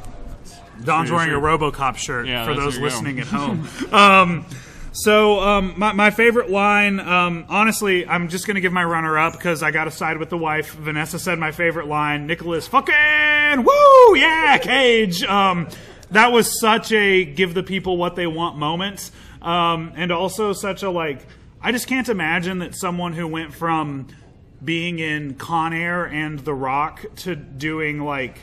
Don's wearing a RoboCop shirt Yeah, for those where you go. listening at home. um, so um, my, my favorite line, um, honestly, I'm just going to give my runner-up because I got to side with the wife. Vanessa said my favorite line. Nicolas fucking woo yeah Cage. Um, that was such a give the people what they want moment, um, and also such a like. I just can't imagine that someone who went from being in Con Air and The Rock to doing like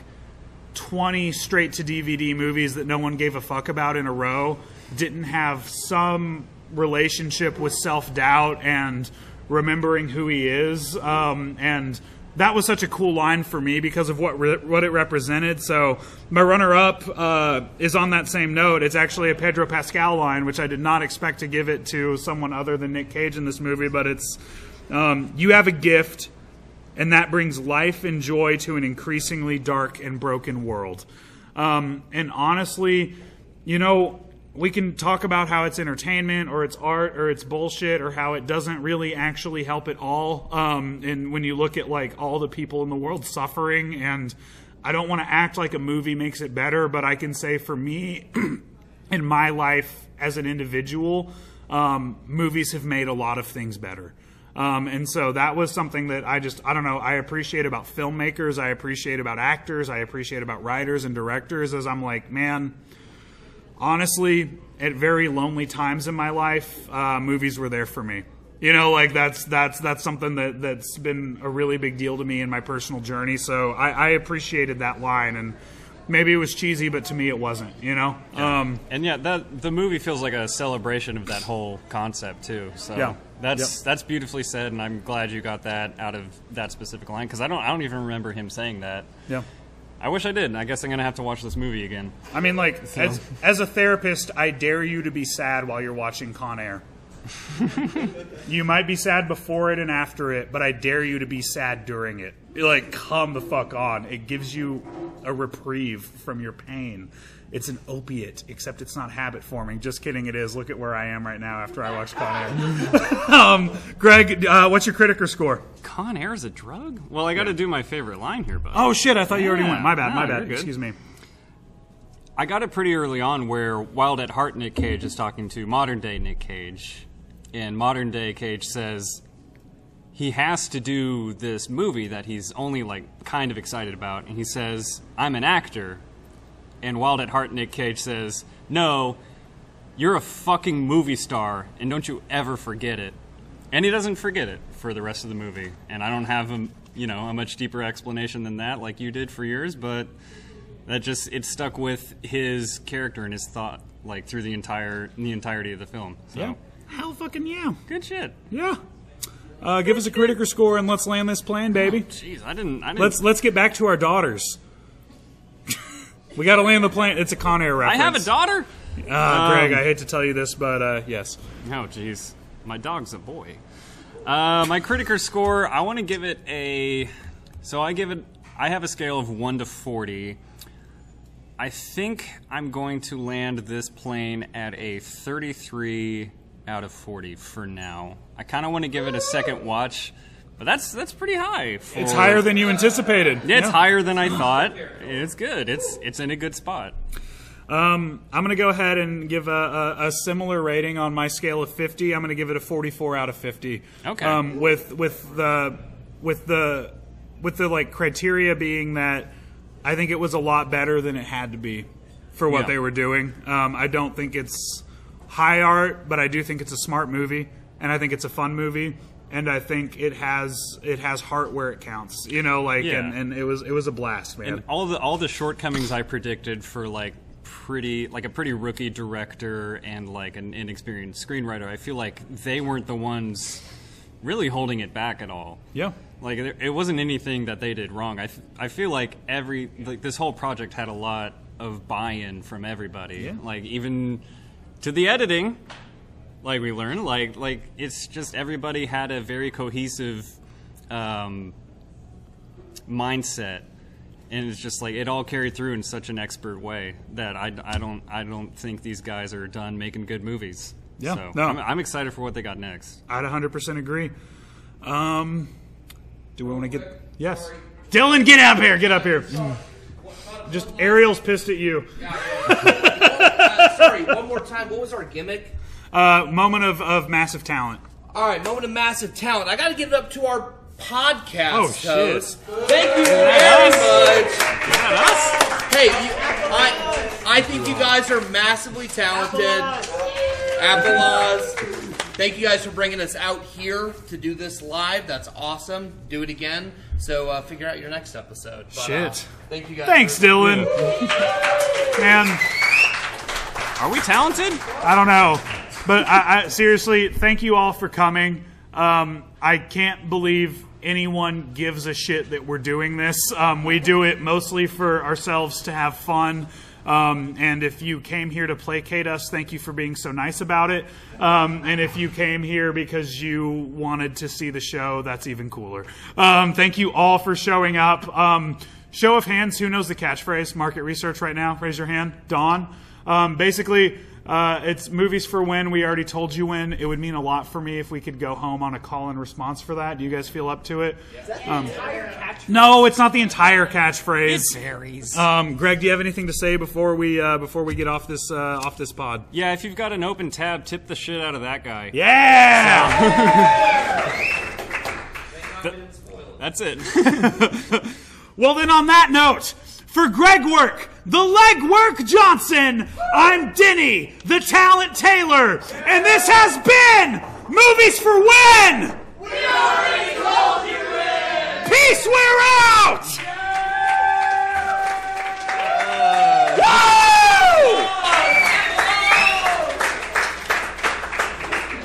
20 straight to DVD movies that no one gave a fuck about in a row didn't have some relationship with self doubt and remembering who he is. Um, and that was such a cool line for me because of what re- what it represented. So my runner up uh, is on that same note. It's actually a Pedro Pascal line, which I did not expect to give it to someone other than Nick Cage in this movie. But it's um, you have a gift and that brings life and joy to an increasingly dark and broken world. Um, and honestly, you know, we can talk about how it's entertainment or it's art or it's bullshit or how it doesn't really actually help at all. Um, and when you look at like all the people in the world suffering, and I don't want to act like a movie makes it better, but I can say for me, in my life as an individual, um, movies have made a lot of things better. Um, and so that was something that I just, I don't know, I appreciate about filmmakers, I appreciate about actors, I appreciate about writers and directors, as I'm like, man, honestly, at very lonely times in my life, uh, movies were there for me. You know, like that's that's that's something that that's been a really big deal to me in my personal journey. So I, I appreciated that line, and maybe it was cheesy, but to me it wasn't. You know, um, and yeah, that the movie feels like a celebration of that whole concept too. So Yeah. That's that's beautifully said, and I'm glad you got that out of that specific line because I don't I don't even remember him saying that. Yeah. I wish I did. I guess I'm gonna have to watch this movie again. I mean, like So- as as a therapist, I dare you to be sad while you're watching Con Air. you might be sad before it and after it, but I dare you to be sad during it. Like, come the fuck on. It gives you a reprieve from your pain. It's an opiate, except it's not habit forming. Just kidding, it is. Look at where I am right now after I watched Con Air. um, Greg, uh, what's your Criticker score? Con Air is a drug? Well, I got to do my favorite line here, but Oh shit! I thought you already Yeah. went. My bad. my bad. Excuse me. I got it pretty early on where Wild at Heart Nick Cage is talking to modern day Nick Cage. And modern day Cage says he has to do this movie that he's only like kind of excited about. And he says, I'm an actor. And Wild at Heart Nick Cage says, No, you're a fucking movie star, and don't you ever forget it. And he doesn't forget it for the rest of the movie. And I don't have a you know a much deeper explanation than that, like you did for yours, but that just it stuck with his character and his thought like through the entire the entirety of the film. So Yeah. Hell fucking yeah. good shit. Yeah. Uh, give us a Criticker score and let's land this plane, baby. Jeez, I didn't. I didn't. Let's let's get back to our daughters. We got to land the plane. It's a Con Air I have a daughter. Uh, Greg, Um, I hate to tell you this, but uh, yes. Oh, jeez. My dog's a boy. Uh, my Criticker score, I want to give it a. So I give it. I have a scale of 1 to 40. I think I'm going to land this plane at a 33 out of 40 for now. I kind of want to give it a second watch, but that's that's pretty high. For, It's higher than you anticipated. Yeah, it's Yeah. higher than I thought. It's good. It's it's in a good spot. Um, I'm going to go ahead and give a, a, a similar rating on my scale of 50. I'm going to give it a 44 out of 50. Okay. Um, with with the with the with the like criteria being that I think it was a lot better than it had to be for what Yeah. they were doing. Um, I don't think it's high art, but I do think it's a smart movie, and I think it's a fun movie. And I think it has it has heart where it counts, you know. Like, Yeah. and, and it was it was a blast, man. And all the all the shortcomings I predicted for like pretty like a pretty rookie director and like an inexperienced screenwriter, I feel like they weren't the ones really holding it back at all. Yeah. Like it it wasn't anything that they did wrong. I I feel like every like this whole project had a lot of buy-in from everybody. Yeah. Like even to the editing, like we learned, like like it's just everybody had a very cohesive um, mindset, and it's just like it all carried through in such an expert way that I, I don't I don't think these guys are done making good movies. Yeah, so no. I'm, I'm excited for what they got next. I'd 100% agree. Um, do we want to get. Yes. Dylan, get up here. Get up here. Just Ariel's pissed at you. Uh, sorry, one more time. What was our gimmick? Uh, moment of, of massive talent. All right, moment of massive talent. I got to give it up to our podcast Oh, shit. Thank you very much. Hey, you, I I think you guys are massively talented. Appleaws. Thank you guys for bringing us out here to do this live. That's awesome. Do it again. So uh, figure out your next episode. But, uh, Shit. thank you guys. Thanks, very Dylan. much. Man. Are we talented? I don't know. But I, I, seriously, thank you all for coming. Um, I can't believe anyone gives a shit that we're doing this. Um, we do it mostly for ourselves to have fun. Um, and if you came here to placate us, thank you for being so nice about it. Um, and if you came here because you wanted to see the show, that's even cooler. Um, thank you all for showing up. Um, show of hands, who knows the catchphrase? Market research right now. Raise your hand. Dawn. Um, basically, uh, it's movies for when. We already told you when. It would mean a lot for me if we could go home on a call and response for that. Do you guys feel up to it? Um, no, it's not the entire catchphrase. It varies. Um, Greg, do you have anything to say before we uh, before we get off this uh, off this pod? Yeah, if you've got an open tab, tip the shit out of that guy. Yeah. That's it. well, then, on that note, for Greg Work, the leg work. Johnson, I'm Denny, the Talent Taylor, and this has been Movies for When! We already called you in! Peace, we're out! Yeah.